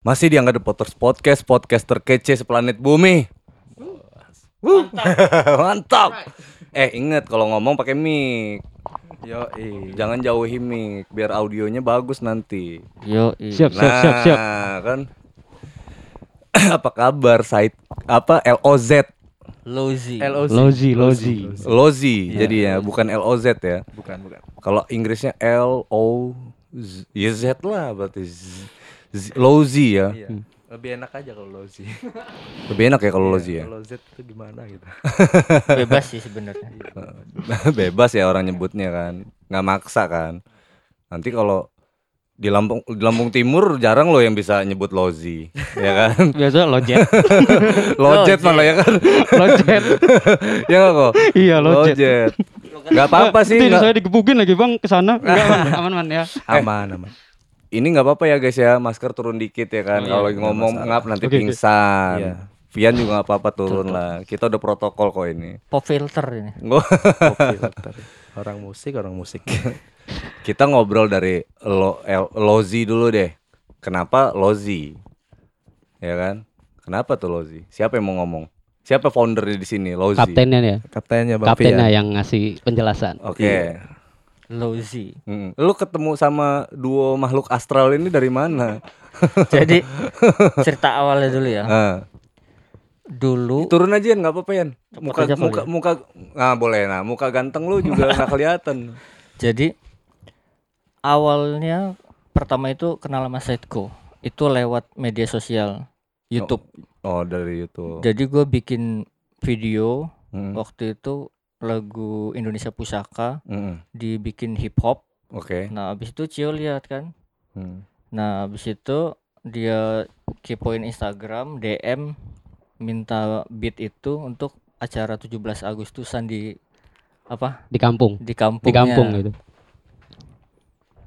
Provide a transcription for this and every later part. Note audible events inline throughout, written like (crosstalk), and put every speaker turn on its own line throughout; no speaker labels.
Masih di Angga The Potters Podcast, podcast terkece seplanet bumi. Wuh. Mantap. (laughs) Eh inget kalau ngomong pakai mic.
Yo,
Jangan jauhi mic biar audionya bagus nanti.
Yo,
Siap, siap, siap, siap.
Nah, kan. (clears throat) apa kabar Said apa LOZ?
Lozi.
LOZ.
Lozi, Lozi.
Lozi jadinya bukan LOZ ya.
Bukan, bukan.
Kalau Inggrisnya L O Z ya Z lah berarti. Z, Z- Lozi ya.
Iya. Lebih enak aja kalau Lozi. (laughs)
Lebih enak ya kalau Lozi ya.
Kalau Z itu gimana gitu. (laughs)
Bebas sih sebenarnya. (laughs)
Bebas ya orang nyebutnya kan. nggak maksa kan. Nanti kalau di Lampung di Lampung Timur jarang loh yang bisa nyebut Lozi, ya kan?
Biasa lojet.
Lojet malah ya kan?
lojet.
ya nggak kok?
Iya, lojet.
Lojet. Nggak apa-apa sih.
Nanti
nggak-
saya digebukin lagi, Bang, ke sana. Enggak, aman, aman, aman ya.
Aman, aman.
Ini nggak apa-apa ya guys ya, masker turun dikit ya kan.
Oh, iya,
Kalau lagi ngomong ngap nanti
oke.
pingsan.
Iya.
Vian juga nggak apa-apa turun lah. Kita udah protokol kok ini.
Pop filter ini.
Kopi (laughs) filter. Orang musik, orang musik. (laughs)
Kita ngobrol dari lo, El- Lozi dulu deh. Kenapa Lozi? Ya kan? Kenapa tuh Lozi? Siapa yang mau ngomong? Siapa founder di sini? Lozi.
Kaptennya ya.
Kaptennya Bang
Kaptennya
Fian.
yang ngasih penjelasan.
Oke.
Lozi.
Mm. Lu ketemu sama duo makhluk astral ini dari mana? (laughs)
Jadi cerita awalnya dulu ya.
Ah.
Dulu
Turun aja nggak apa-apa Yan. Muka
aja
muka
ya.
muka nah boleh nah muka ganteng lu juga nggak (laughs) kelihatan.
jadi awalnya pertama itu kenal sama Saidko. Itu lewat media sosial YouTube.
Oh dari itu.
Jadi gue bikin video
Mm.
waktu itu lagu Indonesia Pusaka
Mm-mm.
dibikin hip hop.
Oke.
Nah, abis itu Cio lihat kan.
Hmm.
Nah, habis itu dia kepoin Instagram, DM minta beat itu untuk acara 17 Agustusan di apa?
Di kampung.
Di kampung.
Di kampung gitu.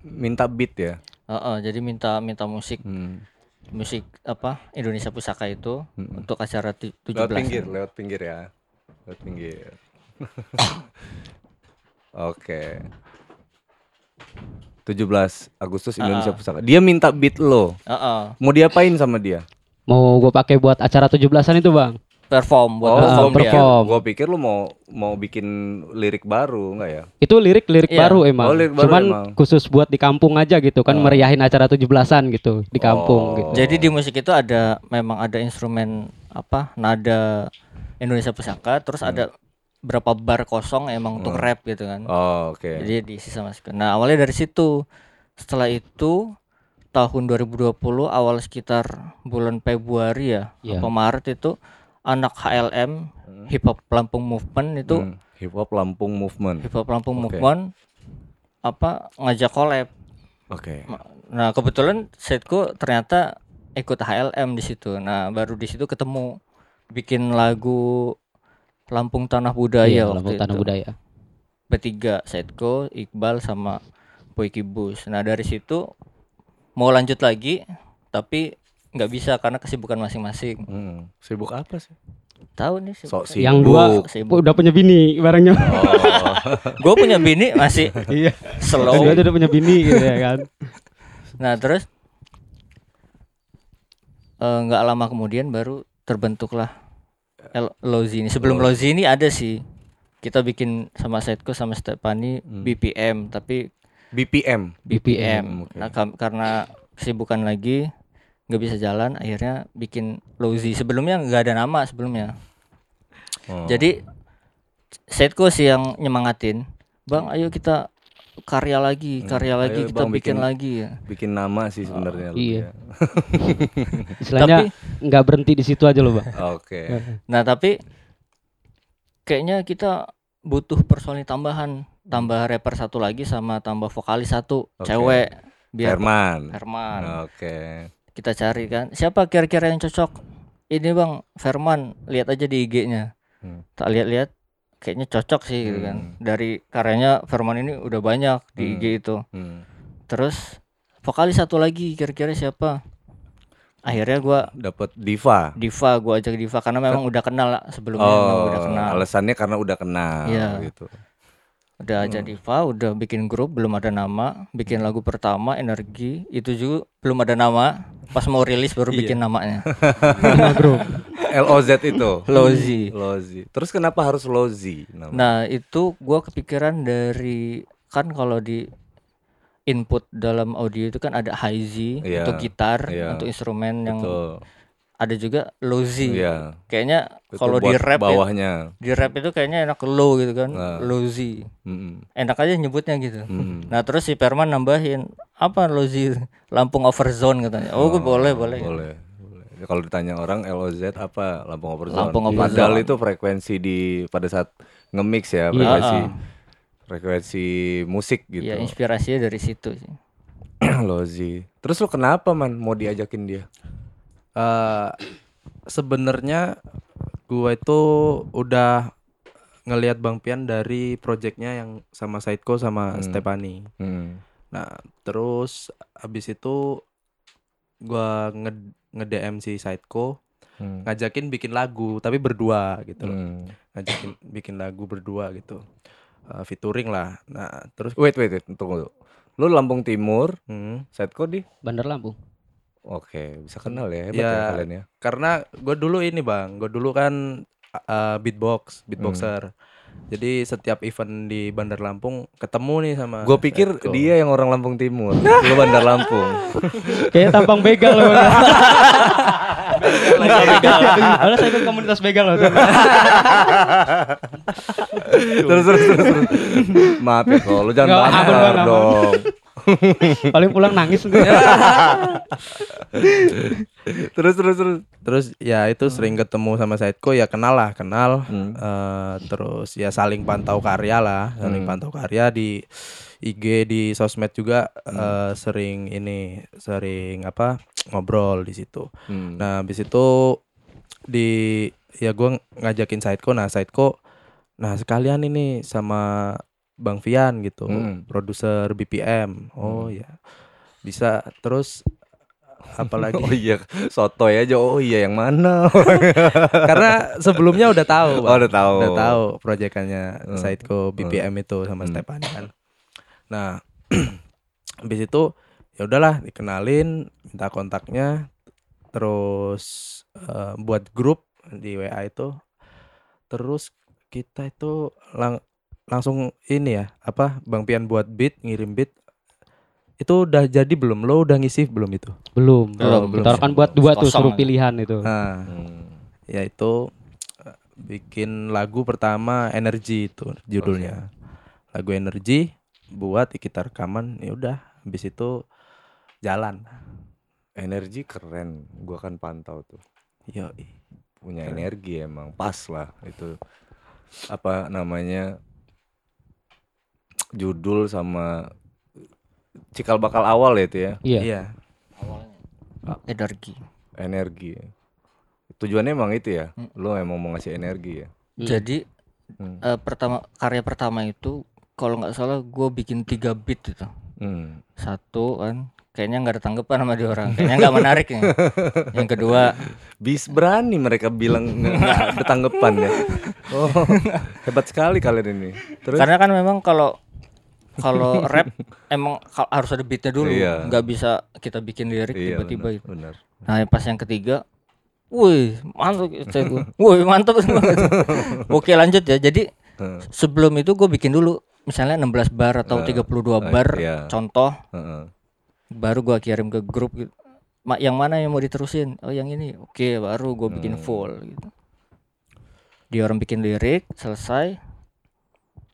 Minta beat ya.
jadi minta minta musik
Hmm.
musik apa? Indonesia Pusaka itu
Mm-mm.
untuk acara tu-
Lewat
17.
pinggir, lewat pinggir ya. Lewat pinggir. (laughs) Oke. 17 Agustus Indonesia
Ah.
Pusaka. Dia minta beat lo.
Heeh,
Mau diapain sama dia?
Mau gue pakai buat acara 17-an itu, Bang.
perform buat
oh,
perform,
perform
gua pikir,
perform.
lu mau mau bikin lirik baru enggak ya?
Itu lirik-lirik
Iya.
baru emang.
Oh, lirik baru
Cuman
emang.
khusus buat di kampung aja gitu kan
Oh.
meriahin acara 17-an gitu di kampung
Oh.
gitu.
Jadi di musik itu ada memang ada instrumen apa? Nada Indonesia Pusaka, terus ada berapa bar kosong emang untuk
Hmm.
rap gitu kan.
Oh, oke.
Jadi diisi sama sekali. Nah, awalnya dari situ. Setelah itu tahun 2020 awal sekitar bulan Februari ya,
Iya.
apa Maret itu anak HLM Hip Hop Lampung Movement itu
Hmm, Hip Hop Lampung Movement.
Hip Hop Lampung
Oke.
Movement apa ngajak collab.
Oke.
Nah, kebetulan setku ternyata ikut HLM di situ. Nah, baru di situ ketemu bikin lagu Lampung Tanah Budaya
Iya,
waktu
Lampung
itu.
Tanah Budaya.
bertiga Setko, Iqbal sama Boy Kibus. Nah dari situ mau lanjut lagi tapi nggak bisa karena kesibukan masing-masing.
Hmm, Sibuk apa sih?
Tahu nih sibuk.
Sok sibuk.
Yang dua
Sibuk.
udah punya bini barengnya.
Oh. (laughs)
Gue punya bini masih (laughs)
Iya.
slow.
Dia udah punya bini gitu ya kan.
Nah terus eh, nggak lama kemudian baru terbentuklah El- Lozi ini. Sebelum Lozi ini ada sih kita bikin sama Setko sama Stepani
Hmm.
BPM tapi
BPM.
BPM.
oke.
Nah, karena kesibukan lagi nggak bisa jalan, akhirnya bikin Lozi. Sebelumnya nggak ada nama sebelumnya.
Oh.
Jadi Setko sih yang nyemangatin, bang, ayo kita karya lagi,
Hmm,
karya lagi,
ayo
kita
Bang,
bikin,
bikin-
lagi.
bikin nama sih sebenarnya lu
iya.
ya. (laughs) (laughs)
Istilahnya nggak berhenti di situ aja loh, Bang.
Oke.
Nah tapi kayaknya kita butuh personil tambahan, tambah rapper satu lagi sama tambah vokalis satu,
Oke.
cewek, biar
Herman.
Herman.
Oke.
kita cari kan siapa kira-kira yang cocok ini bang Ferman lihat aja di IG-nya
Hmm.
tak lihat-lihat kayaknya cocok sih gitu kan
Hmm.
dari karyanya Ferman ini udah banyak di
Hmm.
IG itu
Hmm.
terus vokalis satu lagi kira-kira siapa akhirnya gua
Dapat Diva.
Diva gua ajak Diva karena memang udah kenal lah sebelumnya
Oh,
udah kenal
alasannya karena udah kenal
Iya.
gitu.
Udah jadi Va, udah bikin grup belum ada nama, bikin lagu pertama Energi itu juga belum ada nama. Pas mau rilis baru bikin namanya.
Nama grup. (laughs)
LOZ itu.
Lozi.
Lozi. Terus kenapa harus Lozi? namanya?
Nah, itu gua kepikiran dari kan kalau di input dalam audio itu kan ada high Z
Iya,
untuk gitar,
iya.
untuk instrumen yang
Betul.
Ada juga low Z.
Iya.
Kayaknya kalau di rap ya,
bawahnya.
di rap itu kayaknya enak low gitu kan,
Nah.
low Z.
Mm-mm.
Enak aja nyebutnya gitu.
Mm.
Nah, terus si Perman nambahin apa low Z? Lampung overzone katanya. Oh, gua boleh, boleh.
Boleh. boleh. Ya, Kalau ditanya orang LOZ apa Lampung Overzone.
Lampung Overzone.
Padahal itu frekuensi di pada saat nge-mix ya,
Iya.
frekuensi
Ah, ah.
frekuensi musik gitu.
Iya, inspirasinya dari situ sih. (clears throat)
Lozi. Terus lu kenapa man mau diajakin dia?
Eh sebenarnya gua itu udah ngelihat Bang Pian dari projectnya yang sama Saidko sama
Hmm.
Stepani.
Hmm.
Nah, terus habis itu gua nge nge-DM si Saidko
Hmm.
ngajakin bikin lagu tapi berdua gitu loh.
Hmm.
Ngajakin (clears throat) bikin lagu berdua gitu. Eh, featuring lah. Nah, terus
Wait, wait, wait, tunggu. Lu Lampung Timur,
hmm,
Setko di?
Bandar Lampung.
Oke, bisa kenal ya, hebat
Ya.
ya kalian ya.
karena gue dulu ini bang, gue dulu kan uh, beatbox, beatboxer. Jadi setiap event di Bandar Lampung ketemu nih sama.
Gue pikir
Setko.
dia yang orang Lampung Timur, lu Bandar Lampung. (laughs)
Kayak tampang begal loh. (laughs) Ada saya ikut komunitas begal loh.
terus, terus, terus. Maaf ya kalau lu jangan baper dong. (laughs)
Paling pulang nangis. (laughs)
terus, terus, terus.
Terus ya itu sering ketemu sama Saidko ya kenal lah, kenal.
Hmm.
Eh, terus ya saling pantau karya lah, saling
Hmm.
pantau karya di IG di sosmed juga
Hmm.
eh, sering ini sering apa ngobrol di situ.
Hmm.
Nah, habis itu di ya gua ngajakin Saidko. Nah, Saidko nah sekalian ini sama Bang Fian gitu,
Hmm.
produser BPM. Oh
Hmm.
ya. Bisa terus apalagi (laughs)
Oh iya, soto ya aja. Oh iya, yang mana? (laughs)
karena sebelumnya udah tahu,
Oh, udah tahu.
Udah tahu proyekannya
Hmm.
Saidko BPM itu sama
Hmm.
Stepani kan. Nah, (clears throat) habis itu ya udahlah dikenalin, minta kontaknya, terus eh, buat grup di WA itu, terus kita itu lang- langsung ini ya apa Bang Pian buat beat, ngirim beat, itu udah jadi belum? Lo udah ngisi belum itu?
Belum,
Belum,
belum.
belum.
Kita kan buat dua tuh suruh
aja.
pilihan itu.
Nah,
Hmm.
yaitu eh, bikin lagu pertama energi itu judulnya lagu energi buat kita rekaman ya udah habis itu jalan
Energi keren, gua kan pantau tuh.
yo
Punya
Keren.
energi emang, pas lah itu. Apa namanya? Judul sama cikal bakal awal ya itu ya,
Iya.
iya
Awalnya energi.
energi. Tujuannya emang itu ya,
Hmm.
lu emang mau ngasih energi ya.
Hmm.
Jadi
Hmm.
eh, pertama karya pertama itu kalau nggak salah gue bikin tiga beat itu.
Hmm.
Satu kan kayaknya nggak ada tanggapan sama dia orang. Kayaknya nggak menarik nih. (laughs) Yang kedua
Bis berani mereka bilang nggak ada tanggapan ya. (laughs) Oh, hebat sekali kalian ini. Terus
karena kan memang kalau kalau rap emang harus ada beatnya dulu.
Iya.
Nggak bisa kita bikin lirik
Iya,
tiba-tiba
benar,
itu. Nah pas yang ketiga Wih mantap saya. Wih mantap (laughs) Oke lanjut ya Jadi sebelum itu gue bikin dulu Misalnya 16 bar atau
Eh,
32
eh,
bar
iya.
Contoh
heeh.
baru gua kirim ke grup gitu. Ma, yang mana yang mau diterusin? Oh yang ini. Oke, baru gua bikin
Hmm.
full gitu. Dia orang bikin lirik, selesai.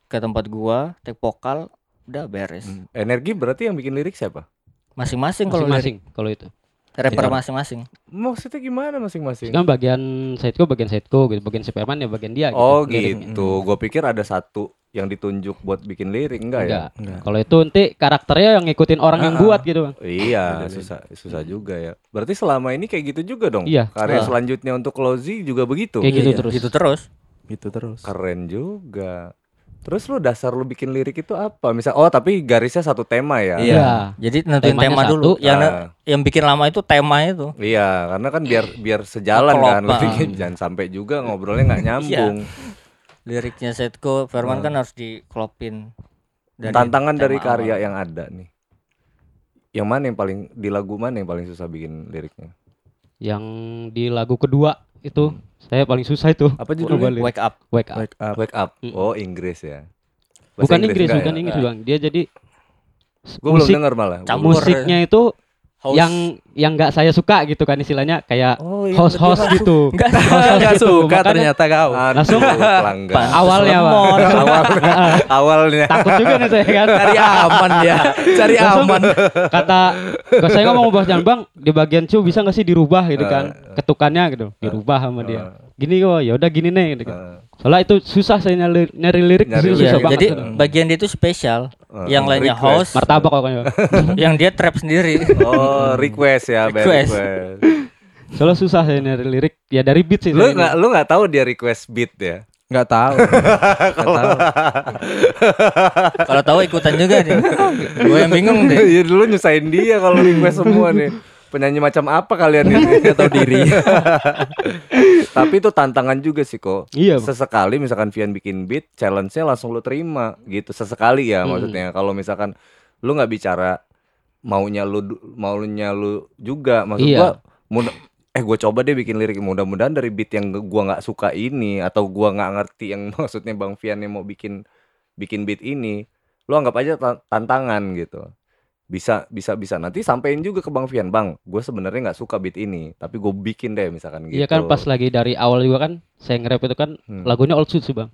Ke tempat gua, take vokal, udah beres.
Hmm. Energi berarti yang bikin lirik siapa?
Masing-masing kalau
Masing-masing kalau itu.
rapper
Iya.
masing-masing.
Maksudnya gimana masing-masing?
Kan bagian Saidko bagian Saidko gitu, bagian Superman ya bagian dia
Oh
liriknya.
gitu. Gue pikir ada satu yang ditunjuk buat bikin lirik enggak, ya?
Enggak.
Enggak.
Kalau itu nanti karakternya yang ngikutin orang yang
Ah, ah.
buat gitu, Bang.
Iya, susah susah juga ya. Berarti selama ini kayak gitu juga dong.
Iya.
Karya
Ah.
selanjutnya untuk Lozi juga begitu.
Kayak gitu
Iya.
terus.
Gitu terus.
gitu terus
Keren juga. Terus lu dasar lu bikin lirik itu apa? Misal oh tapi garisnya satu tema ya.
Iya.
Iya.
Jadi nentuin
Temanya
tema
satu.
dulu. Yang
Ah.
yang bikin lama itu tema itu.
Iya, karena kan biar biar sejalan kan. Lu bikin jangan sampai juga ngobrolnya nggak nyambung.
liriknya Setko Firman
Hmm.
kan harus diklopin dari
Tantangan dari karya
awal.
yang ada nih. Yang mana yang paling di lagu mana yang paling susah bikin liriknya?
Yang di lagu kedua itu saya paling susah itu.
Apa judulnya?
Wake Up
Wake up.
Wake up.
Wake Up.
Mm.
Oh, Inggris ya. Bahasa
Bukan Inggris,
enggak
bukan
ya?
Inggris bang. Dia jadi
Gue belum
musik
denger malah.
Campur.
musiknya itu
House.
yang yang nggak saya suka gitu kan istilahnya kayak
Oh, iya,
host-host
berarti
gitu. (laughs)
Nggak
gitu.
suka
Makanya
ternyata kau.
Langsung- awalnya
lemot. (laughs)
awalnya, (laughs) awalnya.
Takut juga nih saya kan.
Cari aman ya. Cari
Langsung
aman.
Kata kalau saya ngomong bahas jalan bang di bagian cu bisa nggak sih dirubah gitu kan ketukannya gitu dirubah sama dia. Gini kok ya udah gini nih gitu kan. Soalnya itu susah saya nyari, nyari lirik
Nyari lirik.
Susah banget.
jadi
itu.
bagian dia itu spesial.
eh,
yang lainnya
request.
host,
martabak pokoknya. (laughs)
yang dia trap sendiri.
Oh, request ya,
Request.
request.
Soalnya susah saya nyari lirik ya dari beat sih.
Lu
saya
nggak lu nggak tahu dia request beat ya? (laughs)
Nggak tahu.
Kalau tahu ikutan juga dia. Gue yang bingung deh. (laughs)
Iya dulu nyusahin dia kalau request semua nih. Penyanyi macam apa kalian ini? (laughs) Gak tahu diri. (laughs) Tapi itu tantangan juga sih kok.
Iya.
Sesekali misalkan Vian bikin beat, challenge-nya langsung lu terima gitu. Sesekali ya
Hmm.
maksudnya. Kalau misalkan lu nggak bicara maunya lu maunya lu juga maksud
Iya.
gua mudah eh gue coba deh bikin lirik mudah-mudahan dari beat yang gua nggak suka ini atau gua nggak ngerti yang (laughs) maksudnya Bang Vian yang mau bikin bikin beat ini lu anggap aja ta- tantangan gitu bisa bisa bisa nanti sampein juga ke Bang Vian Bang gue sebenarnya nggak suka beat ini tapi gue bikin deh misalkan gitu
Iya kan pas lagi dari awal juga kan saya nge-rap itu kan
Hmm.
lagunya old school sih bang.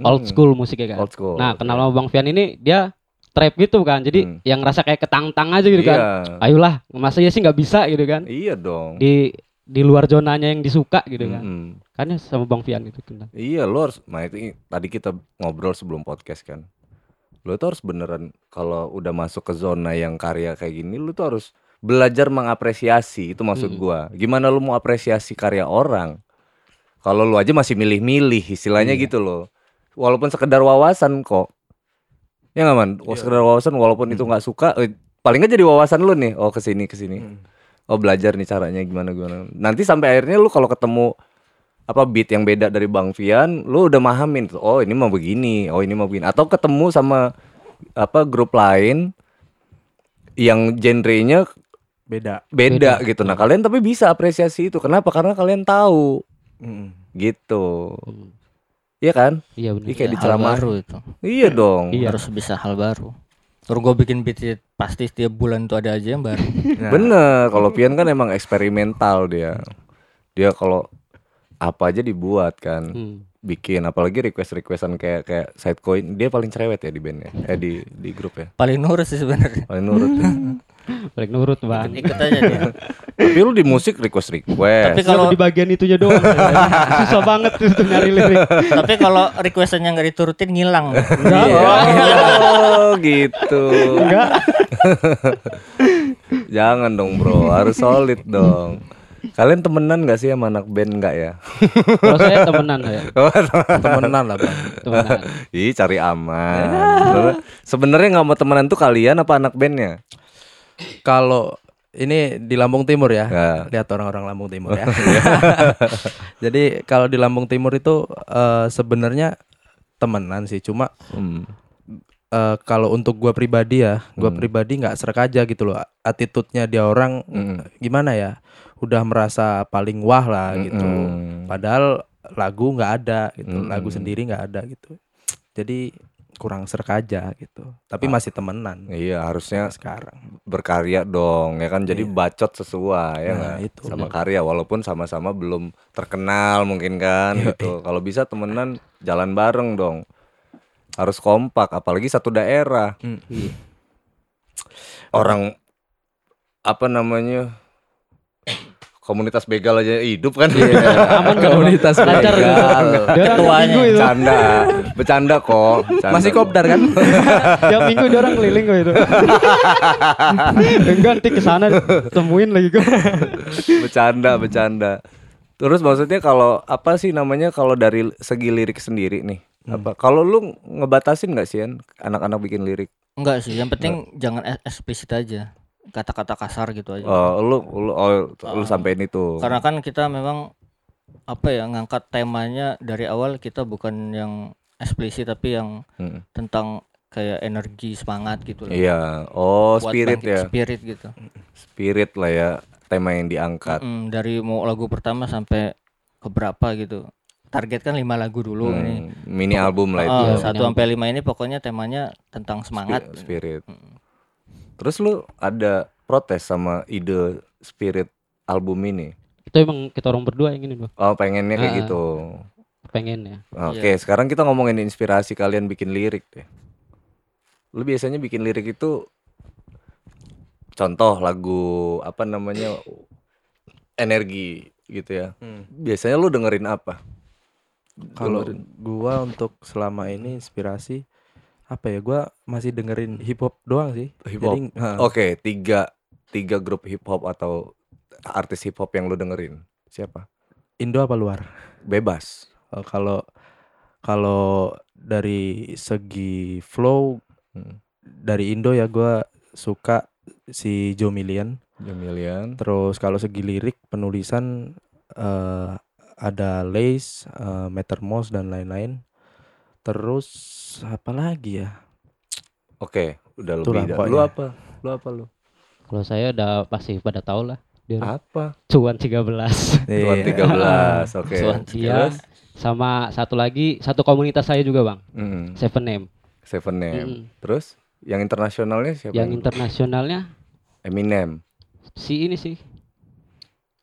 Old
Hmm.
school musiknya kan.
old school
Nah kenal sama Bang Fian ini dia trap gitu kan. Jadi
Hmm.
yang ngerasa kayak ketang-tang aja gitu kan.
iya
Ayolah, masa ya sih nggak bisa gitu kan.
iya dong
Di di luar zonanya yang disuka gitu kan.
Mm-mm.
Kan ya sama Bang Fian itu kan.
Iya lo harus nah itu tadi kita ngobrol sebelum podcast kan Lo tuh harus beneran kalau udah masuk ke zona yang karya kayak gini Lo tuh harus belajar mengapresiasi itu maksud
Mm.
gua. Gimana lu mau apresiasi karya orang? Kalau lu aja masih milih-milih istilahnya
Iya.
gitu loh. Walaupun sekedar wawasan kok. Ya nggak man? Wah, sekedar wawasan walaupun itu nggak suka eh, Paling nggak jadi wawasan lu nih. Oh ke sini ke sini
Hmm.
Oh belajar nih caranya gimana gimana Nanti sampai akhirnya lu kalau ketemu apa beat yang beda dari Bang Vian, lu udah mahamin tuh. Oh, ini mau begini. Oh, ini mau begini. Atau ketemu sama apa grup lain yang genrenya
Beda.
beda, gitu. Nah, kalian tapi bisa apresiasi itu. Kenapa? Karena kalian tahu
Mm.
gitu.
Hmm.
Iya kan?
Iya benar.
Iya kayak
Ya, hal
diceramahin.
baru itu.
Iya dong.
Iya.
Harus bisa hal baru. Terus gue bikin beat pasti setiap bulan tuh ada aja yang baru. (laughs)
Nah,
Bener. Kalau Vian kan emang eksperimental dia. Dia kalau apa aja dibuat kan.
Hmm.
Bikin apalagi request-requestan kayak kayak Sidecoin, dia paling cerewet ya di bandnya. Eh di di grup ya.
Paling nurut sih sebenarnya.
Paling nurut ya. (laughs)
Balik nurut bang.
Ikut aja dia. (laughs)
Tapi lu di musik request request.
Tapi
Kalau
kalau
di bagian itunya doang. (laughs) susah banget tuh nyari lirik.
tapi kalau requestan yang gak diturutin ngilang.
Enggak,
Oh gitu.
enggak.
Jangan dong bro, harus solid dong. Kalian temenan gak sih sama anak band nggak ya?
Kalau saya temenan saya. (laughs)
temenan lah bang.
Temenan.
Ih cari aman. Sebenarnya- Sebenarnya nggak mau temenan tuh kalian apa anak bandnya?
Kalau ini di Lampung Timur ya,
Ya.
lihat orang-orang Lampung Timur ya. (laughs) (laughs) Jadi kalau di Lampung Timur itu eh, sebenarnya temenan sih, cuma
Hmm.
eh, kalau untuk gua pribadi ya, gua
Hmm.
pribadi nggak serak aja gitu loh. Attitude-nya dia orang
Hmm.
gimana ya? Udah merasa paling wah lah gitu.
Mm-mm.
Padahal lagu nggak ada gitu,
Mm-mm.
lagu sendiri nggak ada gitu. Jadi kurang serak aja gitu. Tapi
Ah.
masih temenan
Iya harusnya
sekarang.
berkarya dong ya kan jadi
Iya.
bacot sesuai ya
Nah, itu.
sama karya walaupun sama-sama belum terkenal mungkin kan
Iya,
gitu kalau bisa temenan jalan bareng dong harus kompak apalagi satu daerah
Mm.
orang apa namanya komunitas begal aja hidup kan (laughs)
Aman nggak, Bang?
Komunitas
Lancar gitu.
begal.
Ketuanya.
minggu itu.
bercanda bercanda kok bercanda
Masih kopdar kan? (laughs)
Tiap minggu dia orang keliling kok itu. (laughs) Enggak nanti ke sana temuin lagi kok.
bercanda bercanda terus maksudnya kalau apa sih namanya kalau dari segi lirik sendiri nih apa kalau lu ngebatasin nggak sih anak-anak bikin lirik
Enggak sih, yang penting jangan es- eksplisit aja. Kata-kata kasar gitu aja.
oh lu lu oh, lu
Ah.
sampein itu
Karena kan kita memang apa ya ngangkat temanya dari awal kita bukan yang eksplisit tapi yang
Hmm.
tentang kayak energi semangat gitu loh.
Iya. Oh,
Buat
spirit
bangkit
ya.
Spirit gitu.
Spirit lah ya tema yang diangkat.
Mm, dari mau lagu pertama sampai ke berapa gitu. Target kan lima lagu dulu ini.
Hmm, Mini album lah itu.
Oh,
Iya,
satu sampai lima ini pokoknya temanya tentang semangat.
Spi- Spirit.
Mm.
Terus lu ada protes sama ide spirit album ini?
Itu emang kita orang berdua yang ini loh.
Oh, pengennya kayak
Ah.
gitu.
Pengen ya.
Oke, sekarang kita ngomongin inspirasi kalian bikin lirik deh. Lu biasanya bikin lirik itu contoh lagu apa namanya energi gitu ya.
Hmm.
Biasanya lu dengerin apa?
Kalau
Dengerin.
gua untuk selama ini inspirasi apa ya? Gua masih dengerin hip hop doang sih.
Hip hop. Oke, tiga tiga grup hip hop atau artis hip hop yang lu dengerin. Siapa?
Indo apa luar?
Bebas.
Eh, Kalau kalau dari segi flow
Hmm.
dari Indo ya gua suka si Joe Million.
Jamilian.
Terus kalau segi lirik penulisan eh, ada Lace, eh, Mattermost dan lain-lain. Terus apa lagi ya?
Oke, udah lu
Itulah
beda. Lu
pokoknya.
apa? Lu apa lu?
Kalau saya udah pasti pada tahu lah. Dia
Apa?
cuan 13.
Tuan (laughs)
Iya.
13. Oke.
Tuan
Dia
Terus?
sama satu lagi satu komunitas saya juga bang.
Hmm.
Seven Name.
Seven Name.
Mm-mm.
Terus yang internasionalnya siapa?
Yang internasionalnya
Eminem.
si ini sih.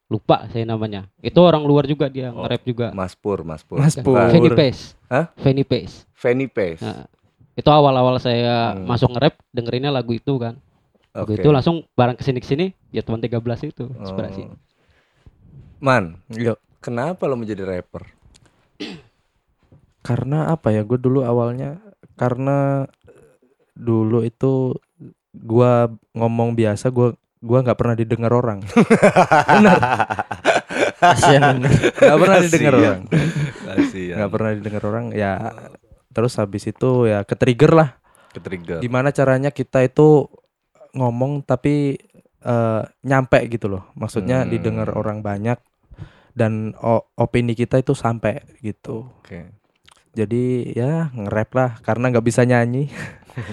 Lupa saya namanya. Itu orang luar juga dia
Oh.
nge-rap juga.
Mas Pur, Mas Pur.
Mas Pur.
Fanny Pace.
Hah?
Fanny Pace.
Fanny Pace.
Nah, itu awal-awal saya
Hmm.
masuk nge-rap dengerinnya lagu itu kan. Lagu
Oke.
itu langsung barang ke sini ke sini ya teman 13 itu inspirasi.
Oh. Man,
Yo.
kenapa lo menjadi rapper?
Karena apa ya? Gue dulu awalnya karena dulu itu gua ngomong biasa, gua gua nggak pernah didengar orang.
Bener.
Nggak pernah didengar orang. Nggak pernah didengar orang. Ya terus habis itu ya ke-trigger lah.
Ketrigger.
Gimana caranya kita itu ngomong tapi eh, nyampe gitu loh. Maksudnya
Hmm.
didengar orang banyak dan opini kita itu sampai gitu.
Oke.
Jadi ya nge-rap lah karena nggak bisa nyanyi. (laughs)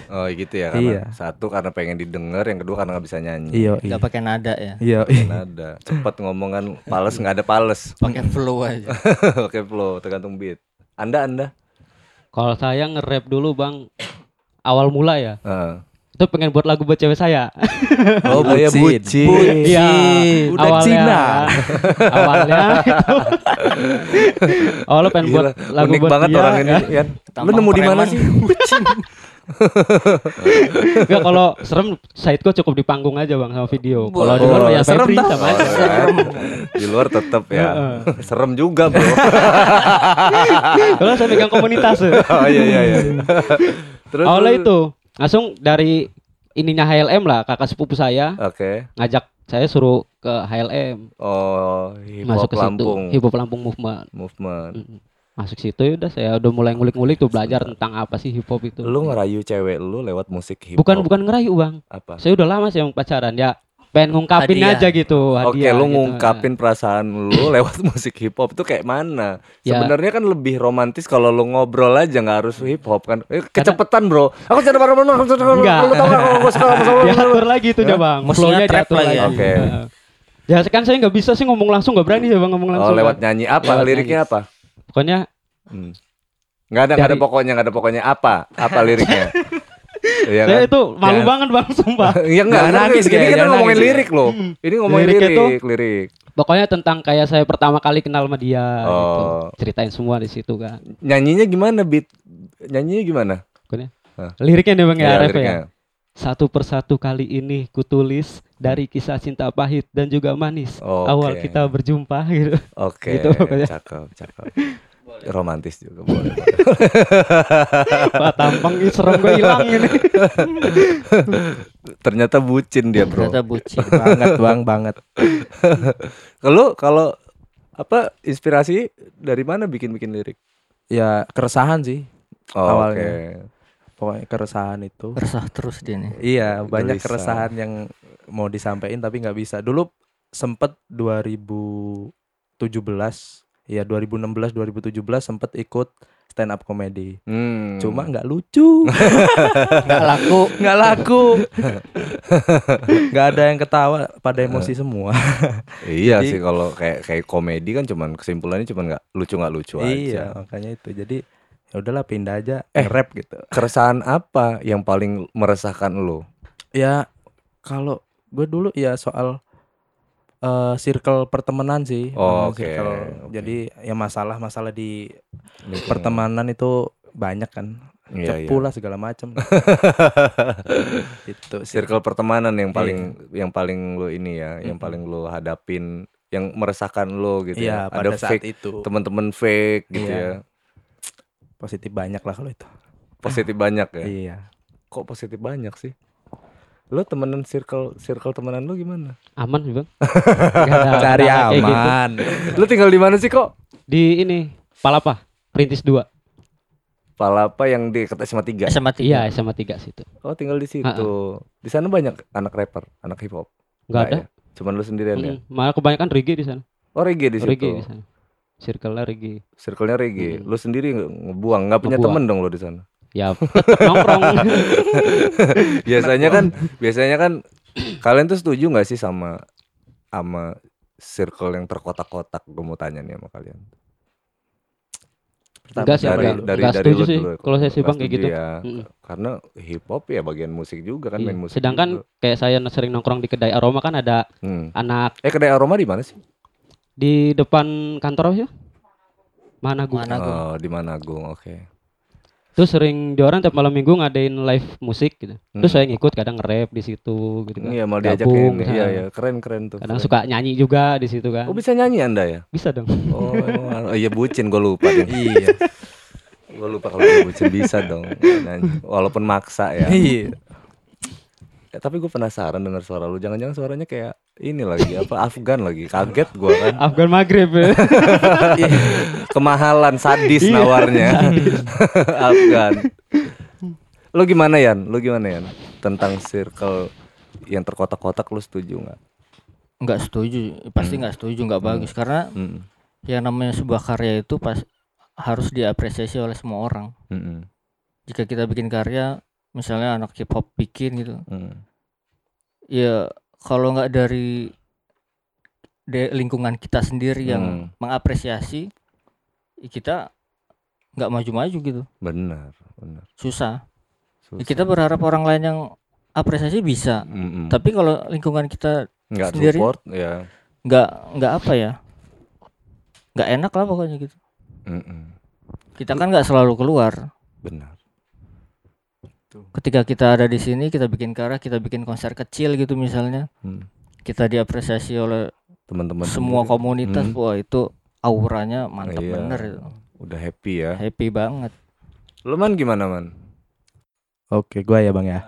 Oh gitu ya karena
Iya.
satu karena pengen didengar, yang kedua karena nggak bisa nyanyi.
Iya,
Gak
iya.
pakai nada ya.
Iya,
Kan ada. Cepat ngomongan pales nggak ada pales. (laughs)
Pakai flow aja. (laughs)
Oke flow tergantung beat. Anda Anda.
Kalau saya nge-rap dulu bang awal mula ya.
Heeh.
Itu pengen buat lagu buat cewek saya.
Oh, Buya bucin.
Iya,
Udah
awalnya
Cina.
awalnya itu awalnya pengen buat
Gila,
lagu
unik
buat
banget
dia,
orang ini,
kan.
Yan. Lu
Tampang
nemu di mana sih?
Enggak kalau serem Saidko cukup di panggung aja bang sama video. Kalau di
Oh,
luar ya
serem
Febri
dah.
sama
Oh,
aja.
kan? Di luar tetap ya. Serem juga, Bro. (laughs)
Kalau saya pegang komunitas.
oh iya iya iya. Terus
Awalnya itu langsung dari ininya HLM lah kakak sepupu saya
Oke.
ngajak saya suruh ke HLM
Oh, hip
masuk
hop
ke situ
Lampung
hip hop Lampung movement
movement.
Mm-mm. masuk situ ya udah saya udah mulai ngulik-ngulik tuh belajar tentang apa sih hip hop itu
Lu ngerayu cewek lu lewat musik hip
bukan
hop.
bukan ngerayu bang
apa?
saya udah lama sih yang pacaran ya pengen ngungkapin
Hadiah.
aja gitu
Oke,
hadiah
lu
gitu.
ngungkapin perasaan lu (coughs) lewat musik hip hop itu kayak mana?
Ya.
Sebenarnya kan lebih romantis kalau lu ngobrol aja nggak harus hip hop kan. Eh, kecepetan, Bro. Aku cara baru baru
Enggak.
Lu tahu nggak kalau gua suka sama (laughs) lu?
diatur lagi tuh ya bang
Musiknya
flownya
trap
diatur
lagi?
Oke.
Heeh. ya kan saya nggak bisa sih ngomong langsung nggak berani ya bang ngomong
Oh,
langsung
lewat
kan.
nyanyi apa?
Lewat
Liriknya
nyanyi.
apa?
pokoknya
Hmm. Nggak ada, nggak ada
Dari-
pokoknya, nggak ada pokoknya apa? Apa liriknya? (laughs) Iya kan?
itu malu
Ya.
banget bang sumpah (laughs)
Iya enggak
Jangan
nangis. Ini kita
jangan
ngomongin
nangis.
lirik loh. Ini ngomongin
tuh-
lirik, lirik.
Pokoknya tentang kayak saya pertama kali kenal sama dia gitu.
Oh.
Ceritain semua di situ kan.
Nyanyinya gimana, Beat? Nyanyinya gimana?
Pokoknya.
Hah.
Liriknya nih Bang ya,
Iya, liriknya.
ya. Satu persatu kali ini kutulis dari kisah cinta pahit dan juga manis.
Oke.
Awal kita berjumpa gitu.
Oke,
Gitu pokoknya.
cakep, cakep. (laughs) Romantis juga boleh. (laughs)
Wah, tampang ini serem gue hilang ini. (laughs)
Ternyata bucin dia, Bro.
Ternyata bucin.
banget bang banget. (laughs)
Kalau kalau apa inspirasi dari mana bikin-bikin lirik?
Ya keresahan sih.
Oh,
Awalnya.
Oke.
Pokoknya keresahan itu.
Resah terus dia nih.
Iya banyak
Gelisah.
keresahan yang mau disampaikan tapi nggak bisa. Dulu sempet 2017 ya 2016 2017 sempet ikut stand up comedy.
Hmm.
Cuma nggak lucu, (laughs)
nggak laku (laughs)
nggak laku, (laughs) nggak ada yang ketawa, pada emosi semua.
Iya
Jadi-
sih kalau kayak kayak komedi kan cuman kesimpulannya cuman nggak lucu nggak lucu aja.
iya, makanya itu. Jadi ya udahlah pindah aja
Eh.
rap gitu.
Keresahan apa yang paling meresahkan lo?
Ya kalau gue dulu ya soal eh, circle pertemanan sih.
Oh, oke,
circle.
oke.
Jadi ya masalah-masalah di pertemanan itu banyak kan.
Iya,
Cepu
iya.
lah segala macam. (laughs) itu sih.
Circle pertemanan yang
Iya.
paling yang paling lo ini ya, yang
Mm-mm.
paling lo hadapin, yang meresahkan lo gitu ya.
Iya, pada
Ada
saat
fake
itu
teman-teman fake gitu
Iya.
ya.
positif banyak lah kalau itu.
Positif banyak ya.
Iya.
Kok positif banyak sih? Lo temenan circle circle temenan lo gimana?
Aman sih bang. (laughs)
Cari
gitu.
aman. (laughs)
Lo tinggal di mana sih kok?
Di ini Palapa, Perintis 2
Palapa yang di dekat SMA 3.
SMA tiga
Iya SMA 3 situ.
Oh, tinggal di situ. Di sana banyak anak rapper, anak hip hop.
Nggak ada.
ya? Cuman lu sendirian ya?
Mm, Malah kebanyakan reggae di sana.
Oh, reggae di situ.
Reggae di sana. Circle reggae.
Circle-nya reggae.
Mm.
Lu sendiri nge- ngebuang, nggak punya
Ngebuang.
temen dong lo di sana.
Ya nongkrong. (laughs)
biasanya kan biasanya kan kalian tuh setuju nggak sih sama sama circle yang terkotak-kotak? Gue mau tanya nih sama kalian.
Enggak sih,
dari dari
Enggak
dari
setuju sih
dulu
kalau saya sih, Bang, kayak gitu.
ya.
Mm.
Karena hip hop ya bagian musik juga kan main
Iya.
musik.
Sedangkan
juga.
kayak saya sering nongkrong di kedai aroma kan ada
Hmm.
anak
eh kedai aroma di mana sih?
di depan kantor apa sih? Mana gua?
Mana gua?
Oh, di Managung. Oke.
Terus sering dia orang tiap malam minggu ngadain live musik gitu. Terus
Hmm.
saya ngikut kadang nge-rap di situ gitu kan.
Iya mau diajakin. Iya iya keren keren tuh.
Kadang
keren.
suka nyanyi juga di situ kan.
Oh bisa nyanyi anda ya?
Bisa dong.
Oh, emang- oh iya bucin gue lupa deh.
iya.
gue lupa kalau dia bucin bisa dong nyanyi. Walaupun maksa ya.
Iya.
Ya, tapi gue penasaran dengar suara lu. Jangan-jangan suaranya kayak ini lagi apa Afgan lagi. Kaget gue kan. (laughs)
Afgan Maghrib ya. (laughs)
Kemahalan sadis
Iya,
nawarnya. (laughs) Afgan. Lu gimana Yan? Lu gimana Yan? Tentang circle yang terkotak-kotak lu setuju nggak?
nggak setuju pasti
Hmm.
nggak setuju nggak bagus karena
Mm,
yang namanya sebuah karya itu pas harus diapresiasi oleh semua orang
mm, mm,
jika kita bikin karya misalnya anak hip hop bikin gitu
mm.
ya kalau nggak dari de- lingkungan kita sendiri yang
Hmm.
mengapresiasi kita nggak maju-maju gitu
Benar, benar.
susah Ya,
Susah.
kita berharap orang lain yang apresiasi bisa
Mm, mm.
tapi kalau lingkungan kita
nggak
sendiri-
support ya.
nggak nggak apa ya nggak enak lah pokoknya gitu
Mm, mm.
kita kan nggak selalu keluar
Benar.
Ketika kita ada di sini kita bikin karya kita bikin konser kecil gitu misalnya
Hmm.
kita diapresiasi oleh
Teman-teman
semua komunitas
Hmm.
wah itu auranya mantap
Iya.
bener itu
udah happy ya.
happy banget
Lu man gimana man?
Oke, gua ya bang ya.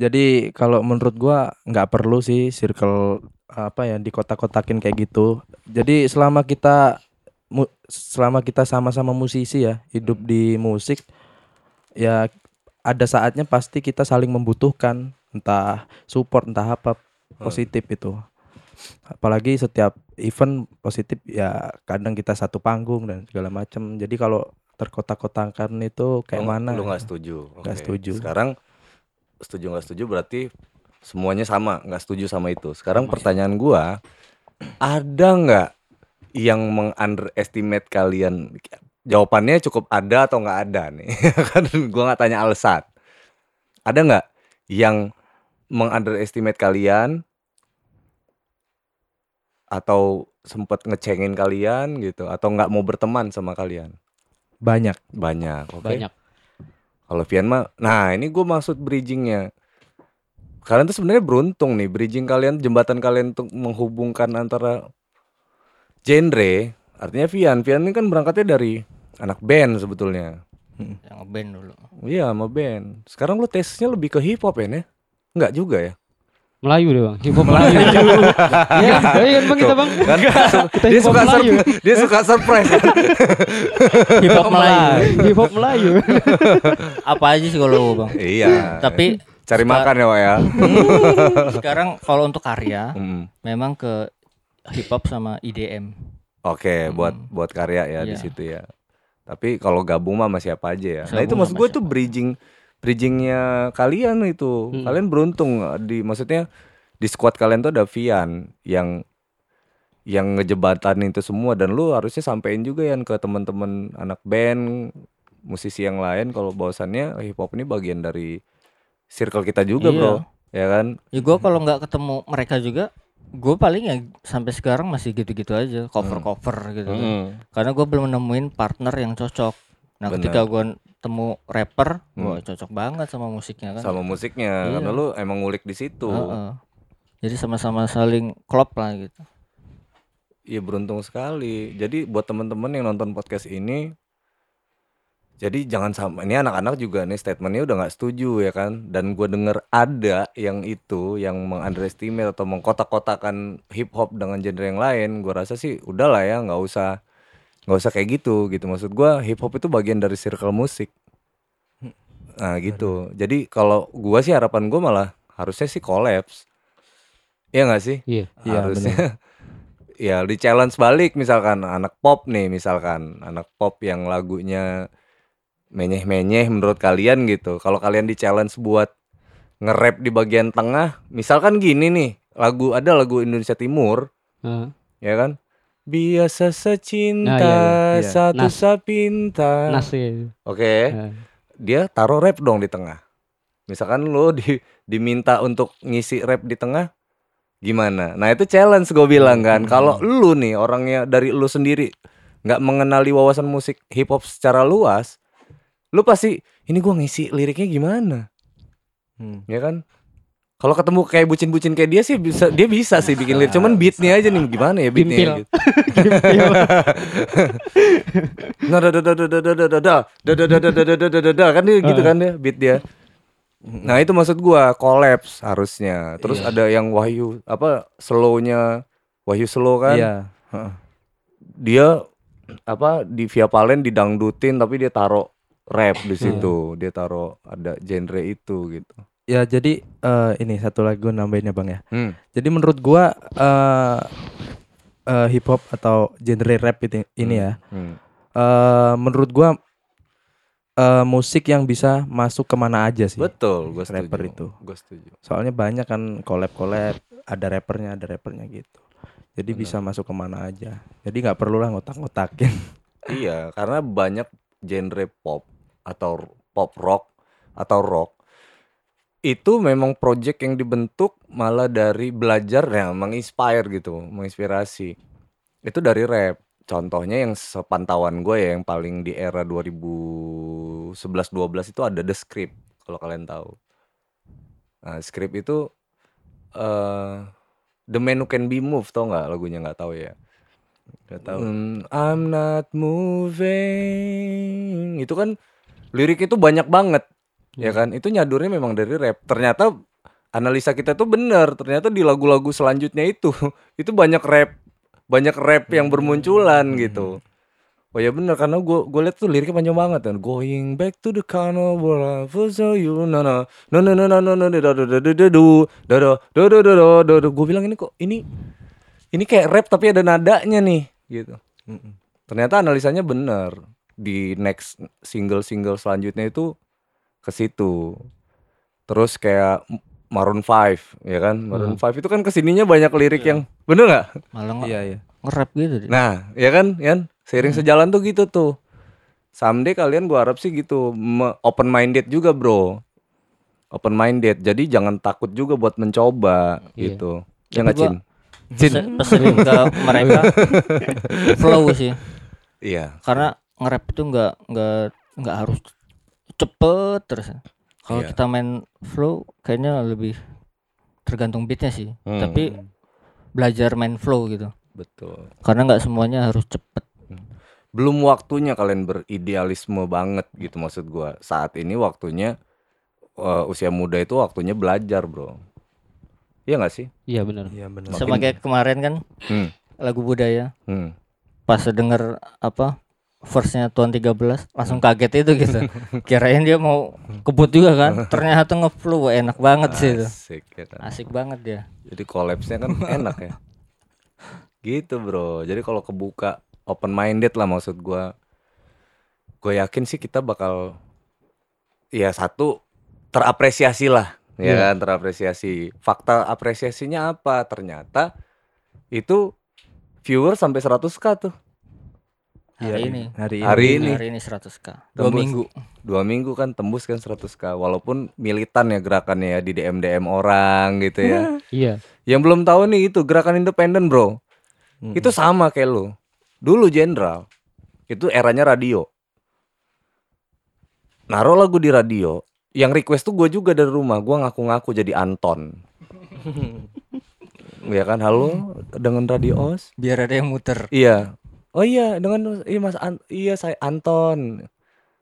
Jadi kalau menurut gua nggak perlu sih circle apa ya di kotak-kotakin kayak gitu. Jadi selama kita mu- selama kita sama-sama musisi ya hidup di musik ya ada saatnya pasti kita saling membutuhkan entah support entah apa positif itu. Apalagi setiap event positif ya kadang kita satu panggung dan segala macam. Jadi kalau terkotak-kotakan itu kayak
Lu-
mana?
Lu nggak setuju.
Nggak
Oke.
setuju.
Sekarang setuju nggak setuju berarti semuanya sama nggak setuju sama itu. Sekarang pertanyaan gua ada nggak yang mengunderestimate kalian? Jawabannya cukup ada atau nggak ada nih? (laughs) kan gua nggak tanya alasan. Ada nggak yang mengunderestimate kalian atau sempat ngecengin kalian gitu atau nggak mau berteman sama kalian?
Banyak.
Banyak, oke.
Banyak.
Kalau Vian mah, nah ini gue maksud bridgingnya. Kalian tuh sebenarnya beruntung nih, bridging kalian, jembatan kalian untuk menghubungkan antara genre. Artinya Vian, Vian ini kan berangkatnya dari anak band sebetulnya.
yang ngeband dulu
Iya, sama band. Sekarang lu tesnya lebih ke hip hop ya, nih? Enggak juga ya?
Melayu deh bang. Hip hop Melayu. (laughs) Iya, iya kan bang kita bang.
Kan
Kita
dia suka
Melayu.
sur- dia suka surprise. kan? (laughs)
hip hop Melayu
Hip hop Melayu. (laughs)
apa aja sih kalau bang
iya.
tapi
cari
Suka-
makan ya, Wak ya.
sekarang kalau untuk karya
Hmm.
memang ke hip hop sama IDM
Oke,
Hmm.
buat buat karya ya di
Iya.
situ ya. Tapi kalau gabung mah sama siapa aja ya.
Bisa
Nah itu
gabung
maksud gue tuh bridging bridgingnya kalian itu.
Hmm.
Kalian beruntung di maksudnya di squad kalian tuh ada Vian yang yang ngejebatan itu semua dan lu harusnya sampein juga ya ke teman-teman anak band musisi yang lain kalau bahwasannya hip hop ini bagian dari circle kita juga
Iya.
bro ya kan
Ya gue kalau nggak ketemu mereka juga, gue paling ya sampai sekarang masih gitu-gitu aja, cover-cover gitu. kan.
Mm.
Karena gue belum nemuin partner yang cocok. Nah
Benar.
ketika gue temu rapper,
Hmm.
wah cocok banget sama musiknya kan.
sama musiknya
Iya.
karena lu emang ngulik di situ
Heeh. Jadi sama-sama saling klop lah gitu.
Iya beruntung sekali. Jadi buat teman-teman yang nonton podcast ini, jadi jangan sama. Ini anak-anak juga nih statementnya udah nggak setuju ya kan. Dan gue denger ada yang itu yang mengunderestimate atau mengkotak-kotakan hip hop dengan genre yang lain. Gue rasa sih udahlah ya nggak usah nggak usah kayak gitu gitu. Maksud gue hip hop itu bagian dari circle musik. Nah gitu. Jadi kalau gua sih harapan gue malah harusnya sih collapse. Iya nggak sih?
Iya.
Iya,
harusnya (laughs) ya di challenge balik misalkan anak pop nih misalkan anak pop yang lagunya menyeh-menyeh menurut kalian gitu kalau kalian di challenge buat nge-rap di bagian tengah misalkan gini nih lagu ada lagu Indonesia Timur
Heeh.
ya kan biasa secinta
Nah, iya,
iya.
satu
Nas.
sapinta
Nas ya.
oke
Heeh.
dia taruh rap dong di tengah. Misalkan lo di, diminta untuk ngisi rap di tengah, gimana? Nah itu challenge gue bilang kan. Kalau lu nih orangnya dari lu sendiri nggak mengenali wawasan musik hip hop secara luas, lu pasti ini gua ngisi liriknya gimana,
Hmm.
ya kan? Kalau ketemu kayak bucin-bucin kayak dia sih bisa dia bisa sih bikin lirik, cuman beatnya aja nih gimana ya beatnya gitu. Nah, da da da da da da da da da da da da da da da kan dia gitu kan dia beat dia. Nah itu maksud gua collapse harusnya. Terus ada yang Wahyu apa slownya Wahyu slow kan?
Iya.
Dia apa di Via Palen didangdutin tapi dia taruh rap di situ. Dia taruh ada genre itu gitu.
Ya jadi eh, ini satu lagi gue nambahinnya bang ya.
Hmm.
Jadi menurut gua eh eh, hip hop atau genre rap itu ini ya.
Hmm.
eh menurut gua eh musik yang bisa masuk ke mana aja sih.
Betul, gua setuju.
Rapper itu.
Gua setuju.
Soalnya banyak kan collab collab, ada rappernya, ada rappernya gitu. Jadi bisa masuk ke mana aja. Jadi nggak perlu lah ngotak-ngotakin.
Iya, karena banyak genre pop atau pop rock atau rock itu memang project yang dibentuk malah dari belajar ya menginspire gitu, menginspirasi. Itu dari rap. Contohnya yang sepantauan gue ya yang paling di era 2011-12 itu ada The Script kalau kalian tahu. Nah, Script itu eh The Man Who Can Be Moved tau nggak lagunya nggak tahu ya.
Gak tahu.
Hmm, I'm not moving. Itu kan lirik itu banyak banget. Ya kan? Itu nyadurnya memang dari rap. Ternyata analisa kita tuh benar. Ternyata di lagu-lagu selanjutnya itu (laughs) itu banyak rap. Banyak rap yang bermunculan gitu. Oh ya benar karena gue gue liat tuh liriknya panjang banget kan. Going back to the carnival I first saw you no no no no no no no no do do do do do do do do do do do do gue bilang ini kok ini ini kayak rap tapi ada nadanya nih gitu.
Mm-mm.
Ternyata analisanya benar. Di next single-single selanjutnya itu ke situ. Terus kayak Maroon 5 ya kan? Maroon 5 itu kan ke sininya banyak lirik yang bener nggak?
Malah nge-
Iya iya.
nge-rap gitu deh.
Nah, ya kan, Yan? Seiring sejalan tuh gitu tuh. Someday kalian gua harap sih gitu, open minded juga, Bro. Open minded. Jadi jangan takut juga buat mencoba
Iya.
gitu. Ya nggak,
gua-
Cin? Cin.
Pesen- pesenin ke mereka (laughs) flow sih.
Iya.
Karena nge-rap itu nggak nggak nggak harus cepet terus. Kalau
Iya.
kita main flow kayaknya lebih tergantung beatnya sih.
Hmm.
Tapi belajar main flow gitu.
Betul.
Karena nggak semuanya harus cepet.
Belum waktunya kalian beridealisme banget gitu maksud gua. Saat ini waktunya eh, usia muda itu waktunya belajar, Bro. Iya nggak sih?
Iya benar.
Iya benar.
Sama kayak kemarin kan
Hmm.
lagu budaya.
Hmm.
Pas denger apa verse-nya Tuan 13 langsung kaget itu gitu. (laughs) Kirain dia mau kebut juga kan. Ternyata ngeflow enak banget sih itu.
Asik ya kan.
Asik banget dia.
Jadi collapse-nya kan (laughs) enak ya. Gitu, Bro. Jadi kalau kebuka open minded lah maksud gua. Gue yakin sih kita bakal ya satu terapresiasi lah, ya
Iya.
kan, terapresiasi. Fakta apresiasinya apa? Ternyata itu viewer sampai 100k tuh
Hari ini.
Hari ini.
Hari ini.
Hari ini 100k. Dua
Tembus.
minggu.
dua minggu kan tembus kan 100k walaupun militan ya gerakannya ya di DM DM orang gitu ya (laughs)
Iya.
yang belum tahu nih itu gerakan independen bro
Mm.
itu sama kayak lu dulu jenderal itu eranya radio naruh lagu di radio yang request tuh gue juga dari rumah gue ngaku-ngaku jadi Anton (laughs) ya kan halo dengan radio os
Biar ada yang muter.
Iya. Oh iya, dengan iya Mas An- iya saya Anton.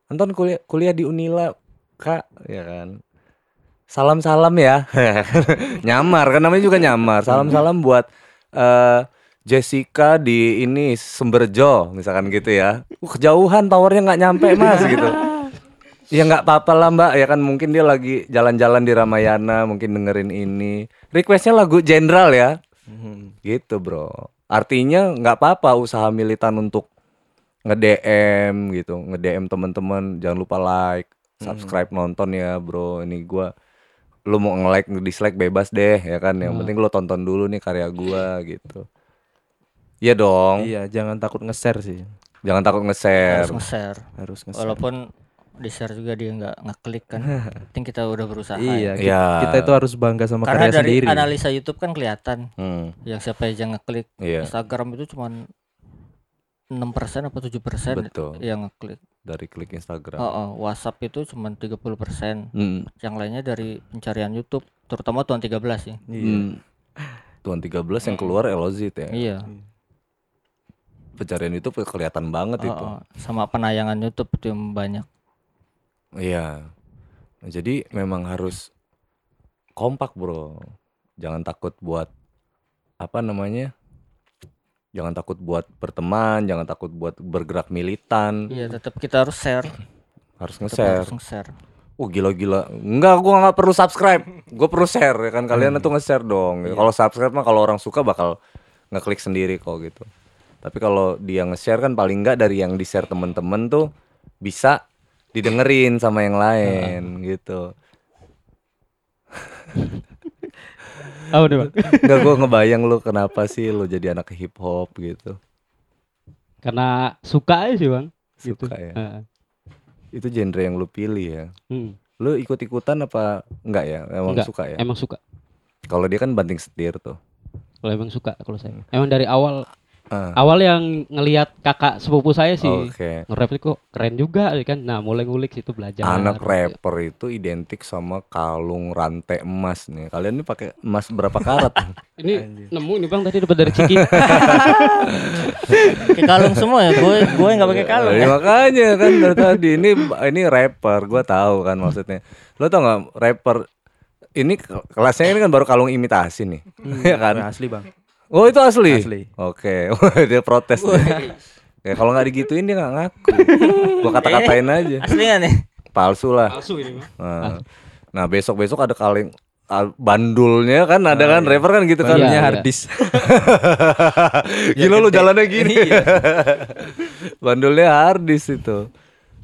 Anton kuliah kuliah di Unila, Kak, ya kan. Salam-salam ya. (laughs) nyamar kan namanya juga nyamar. Salam-salam buat eh Jessica di ini Sumberjo misalkan gitu ya. Uh, kejauhan towernya nggak nyampe Mas gitu. (laughs) Ya nggak apa-apa lah Mbak ya kan mungkin dia lagi jalan-jalan di Ramayana mungkin dengerin ini. Requestnya lagu Jenderal ya.
Mhm.
Gitu bro. Artinya nggak apa-apa usaha militan untuk nge-DM gitu, nge-DM teman-teman, jangan lupa like, subscribe, nonton ya bro. Ini gua lu mau nge-like, nge-dislike bebas deh ya kan. Yang
Hmm.
penting lu tonton dulu nih karya gua gitu. Iya dong.
Iya, jangan takut nge-share sih.
Jangan takut
Harus
nge-share.
nge-share.
Harus nge-share.
Walaupun di share juga dia nggak ngeklik kan. (laughs) Penting kita udah berusaha.
Iya,
ya.
ki-
Iya.
kita itu harus bangga sama
Karena
karya
dari
sendiri.
analisa YouTube kan kelihatan
Hmm,
yang siapa aja ngeklik.
iya,
Instagram itu cuman 6% apa 7%
betul.
yang ngeklik.
Dari klik Instagram.
Oh, oh, WhatsApp itu cuman 30%.
Hmm,
Yang lainnya dari pencarian YouTube, terutama tuan 13 sih.
Iya.
hmm. Tuan 13 yang keluar Elozit ya.
Iya.
Pencarian itu kelihatan banget
Oh,
itu.
oh. Sama penayangan YouTube itu yang banyak.
Iya. Nah, Jadi memang harus kompak, Bro. Jangan takut buat apa namanya? Jangan takut buat berteman, jangan takut buat bergerak militan.
Iya, tetap kita harus share.
Harus nge-share.
harus nge-share.
Oh gila-gila. Enggak, gua nggak perlu subscribe. Gua perlu share ya kan kalian itu nge-share dong. Kalau subscribe mah kalau orang suka bakal ngeklik sendiri kok gitu. Tapi kalau dia nge-share kan paling enggak dari yang di-share temen-temen tuh bisa didengerin sama yang lain gitu.
Oh, udah, Bang.
Enggak gua ngebayang lu kenapa sih lu jadi anak hip hop gitu.
Karena suka aja sih, Bang. Gitu.
Suka ya.
Heeh.
Itu genre yang lu pilih ya.
Hmm,
Lu ikut-ikutan apa enggak ya? Emang
Enggak,
suka ya?
Emang suka.
Kalau dia kan banting setir tuh.
Kalau emang suka kalau saya. Emang dari awal
Ah,
awal yang ngelihat kakak sepupu saya sih
Oke.
nge-rap itu kok keren juga ya kan. Nah, mulai ngulik situ belajar.
Anak rapper itu identik sama kalung rantai emas nih. Kalian ini pakai emas berapa karat? (laughs)
Ini
Anjir.
nemu nih Bang tadi dapat dari Ciki. (laughs)
Pakai kalung semua ya. Gue gue nggak pakai kalung.
Ya,
ya.
makanya kan dari tadi ini ini rapper, gua tahu kan maksudnya. Lo tau nggak rapper ini ke- kelasnya ini kan baru kalung imitasi nih, ya kan?
Nah, asli, Bang.
Oh itu asli.
Asli.
Oke, (laughs) dia protes. dia. Ya kalau nggak digituin dia nggak ngaku. Gua kata-katain aja.
Asli nggak nih?
Palsu lah.
Palsu ini Bang.
Nah, nah besok-besok ada kaleng ah, bandulnya kan ada kan rapper kan gitu kan.
Iya,
Bandulnya
iya.
hard disk. (laughs)
Gila lu jalannya gini. (laughs) Bandulnya hardis itu.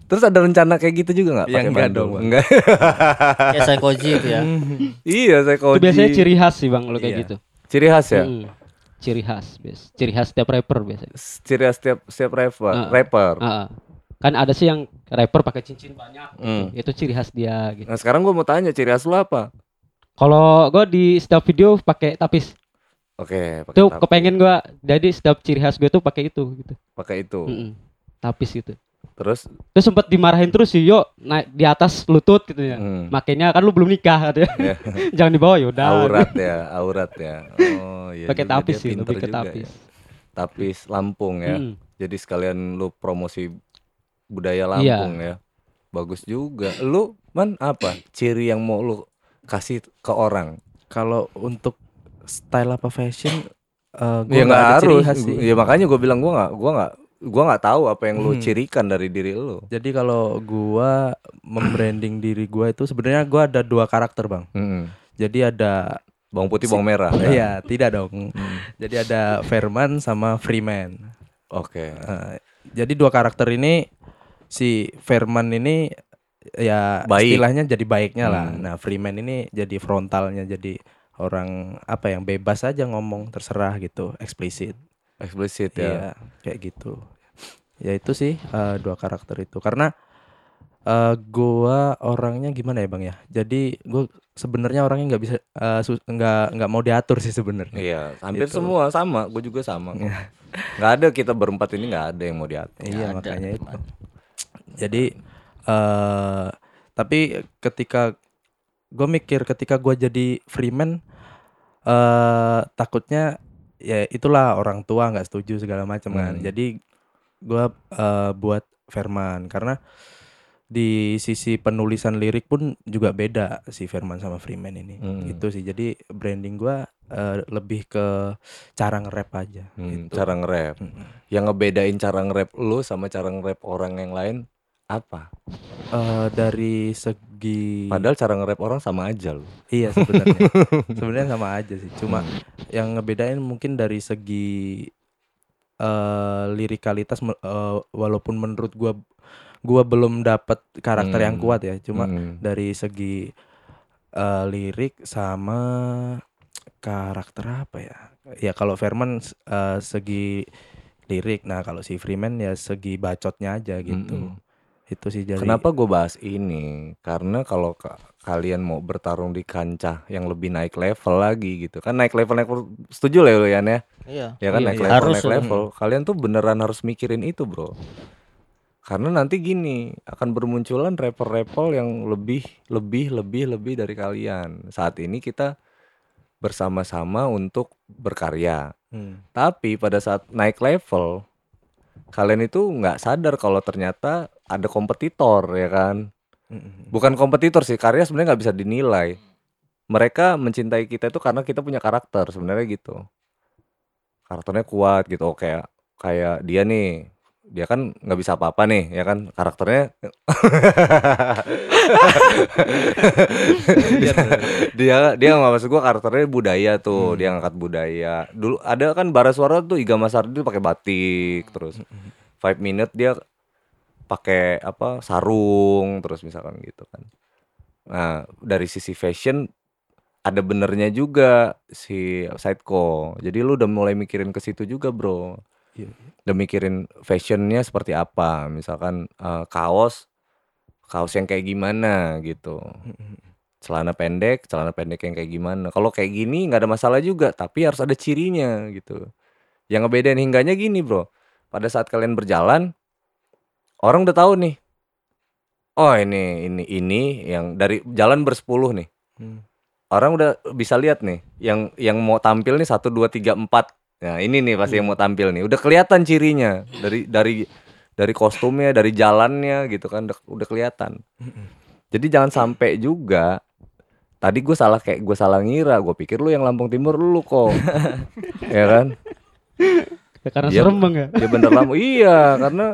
Terus ada rencana kayak gitu juga nggak?
Ya,
pakai
enggak dong, Bang.
Enggak.
Ya saya koji itu ya.
iya, saya
Itu
koji.
biasanya ciri khas sih Bang kalau kayak
Iya.
gitu.
Ciri khas ya.
Mm. Ciri khas, bias. Ciri khas setiap rapper biasanya.
Ciri khas setiap setiap rapper.
Ah.
rapper.
Ah. kan ada sih yang rapper pakai cincin banyak. gitu.
Hmm.
Itu ciri khas dia gitu.
Nah sekarang gua mau tanya ciri khas lu apa?
Kalau gua di setiap video pakai tapis.
Oke, pakai
Tuh kepengen gua jadi setiap ciri khas gue tuh pakai itu gitu.
pakai itu.
Mm-mm. Tapis gitu.
Terus
Terus sempat dimarahin terus sih, yo naik di atas lutut gitu ya.
hmm,
Makanya kan lu belum nikah katanya.
Ya. (laughs)
Jangan dibawa ya udah.
aurat ya, aurat ya. Oh iya.
Pakai tapis sih, lebih ke
juga
tapis.
ya. Tapis Lampung ya.
Mm.
Jadi sekalian lu promosi budaya
Iya.
Lampung ya. Bagus juga. Lu man apa ciri yang mau lu kasih ke orang?
Kalau untuk style apa fashion eh gua
ya
nggak ciri
harus.
khas sih.
Ya makanya gue bilang gua nggak, gua nggak, gua nggak tahu apa yang lu
Hmm.
cirikan dari diri lu.
Jadi kalau gua membranding diri gua itu sebenarnya gua ada dua karakter, Bang.
Mm-mm.
Jadi ada
Bawang putih, bawang merah. (laughs)
Iya, tidak dong. Jadi ada Fairman sama Freeman.
Oke.
Eh, jadi dua karakter ini si Fairman ini ya
Baik.
istilahnya jadi baiknya lah.
Hmm.
Nah, Freeman ini jadi frontalnya jadi orang apa yang bebas aja ngomong terserah gitu, eksplisit.
Eksplisit ya.
Iya, kayak gitu. Ya itu sih eh, dua karakter itu karena eh gua orangnya gimana ya bang ya. Jadi gue sebenarnya orangnya nggak bisa eh, nggak nggak mau diatur sih sebenarnya.
Iya, hampir
Gitu.
semua sama, gue juga sama.
Iya.
Nggak ada kita berempat ini nggak ada yang mau diatur.
Iya
ada,
makanya itu.
teman.
Jadi eh tapi ketika gue mikir ketika gua jadi freeman eh takutnya ya itulah orang tua nggak setuju segala macam kan.
Hmm.
Jadi gua eh, buat Firman karena di sisi penulisan lirik pun juga beda si Firman sama Freeman ini.
Hmm.
Itu sih. Jadi branding gua eh, lebih ke cara nge-rap aja
Hmm,
gitu.
cara nge-rap.
Mm-mm.
Yang ngebedain cara nge-rap lu sama cara nge-rap orang yang lain apa?
Eh, dari segi
Padahal cara nge-rap orang sama aja lu.
Iya sebenarnya. (laughs) sebenarnya sama aja sih. Cuma
Hmm.
yang ngebedain mungkin dari segi eh lirikalitas eh, walaupun menurut gua gua belum dapat karakter yang
Hmm.
kuat ya. Cuma
Hmm.
dari segi eh, lirik sama karakter apa ya? Ya kalau Firman eh, segi lirik. Nah, kalau si Freeman ya segi bacotnya aja gitu.
Mm-mm.
Itu sih dari
Kenapa gue bahas ini? Karena kalau ka- kalian mau bertarung di kancah yang lebih naik level lagi gitu. Kan naik level naik level- setuju lah ya ya?
Iya.
ya kan
Iya,
naik
iya.
level
Harus,
naik level. Kalian tuh beneran harus mikirin itu bro. Karena nanti gini akan bermunculan rapper-rapper yang lebih lebih lebih lebih dari kalian. Saat ini kita bersama-sama untuk berkarya.
Hmm.
tapi pada saat naik level kalian itu nggak sadar kalau ternyata ada kompetitor ya kan Bukan kompetitor sih karya sebenarnya nggak bisa dinilai. Mereka mencintai kita itu karena kita punya karakter sebenarnya gitu. Karakternya kuat gitu oh, kayak kayak dia nih. Dia kan nggak bisa apa-apa nih ya kan? Karakternya dia (laughs) dia dia nggak maksud gua karakternya budaya tuh dia ngangkat budaya. Dulu ada kan bara suara tuh Iga Mas Ardi tuh pakai batik terus five minute dia pakai apa sarung terus misalkan gitu kan. Nah dari sisi fashion ada benernya juga si Sideco jadi lu udah mulai mikirin ke situ juga bro.
Iya.
udah mikirin fashionnya seperti apa. Misalkan eh, kaos kaos yang kayak gimana gitu. Celana pendek celana pendek yang kayak gimana. Kalau kayak gini nggak ada masalah juga tapi harus ada cirinya gitu. Yang ngebedain hingganya gini bro. Pada saat kalian berjalan orang udah tahu nih. Oh ini ini ini yang dari jalan bersepuluh nih.
Hmm.
orang udah bisa lihat nih yang yang mau tampil nih satu dua tiga empat. Nah ini nih pasti yang mau tampil nih. Udah kelihatan cirinya dari dari dari kostumnya dari jalannya gitu kan udah, udah kelihatan. Jadi jangan sampai juga tadi gue salah kayak gue salah ngira gue pikir lu yang Lampung Timur lu kok. (laughs) Ya kan?
Ya, karena
Iya.
serem bang ya.
dia bener Lampung iya karena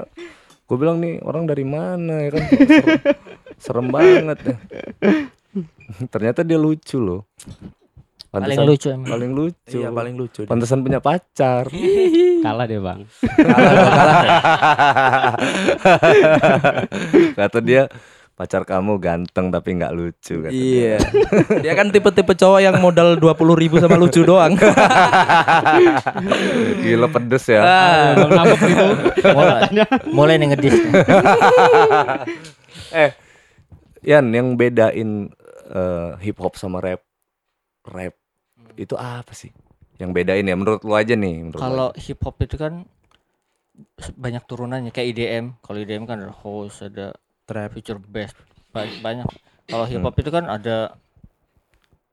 gue bilang nih orang dari mana ya kan serem, serem banget ya. ternyata dia lucu loh
Paling
Pantesan-
lucu emang.
paling lucu
Iya paling lucu. dia.
pantesan punya pacar (laughs)
Kalah deh bang. (laughs)
kata dia pacar kamu ganteng tapi nggak lucu kata dia.
Iya. (laughs) Dia kan tipe-tipe cowok yang modal 20.000 ribu sama lucu doang.
gila pedes ya
Ah.
Nangkep itu.
Mulai, mulai nih ngedis. (laughs)
eh Yan yang bedain eh, hip hop sama rap rap itu apa sih yang bedain ya menurut lu aja nih menurut lu
Kalau hip hop itu kan banyak turunannya kayak IDM. Kalau IDM kan ada house, ada
Trap.
future bass, ba- banyak. Kalau hip
Hmm.
hop itu kan ada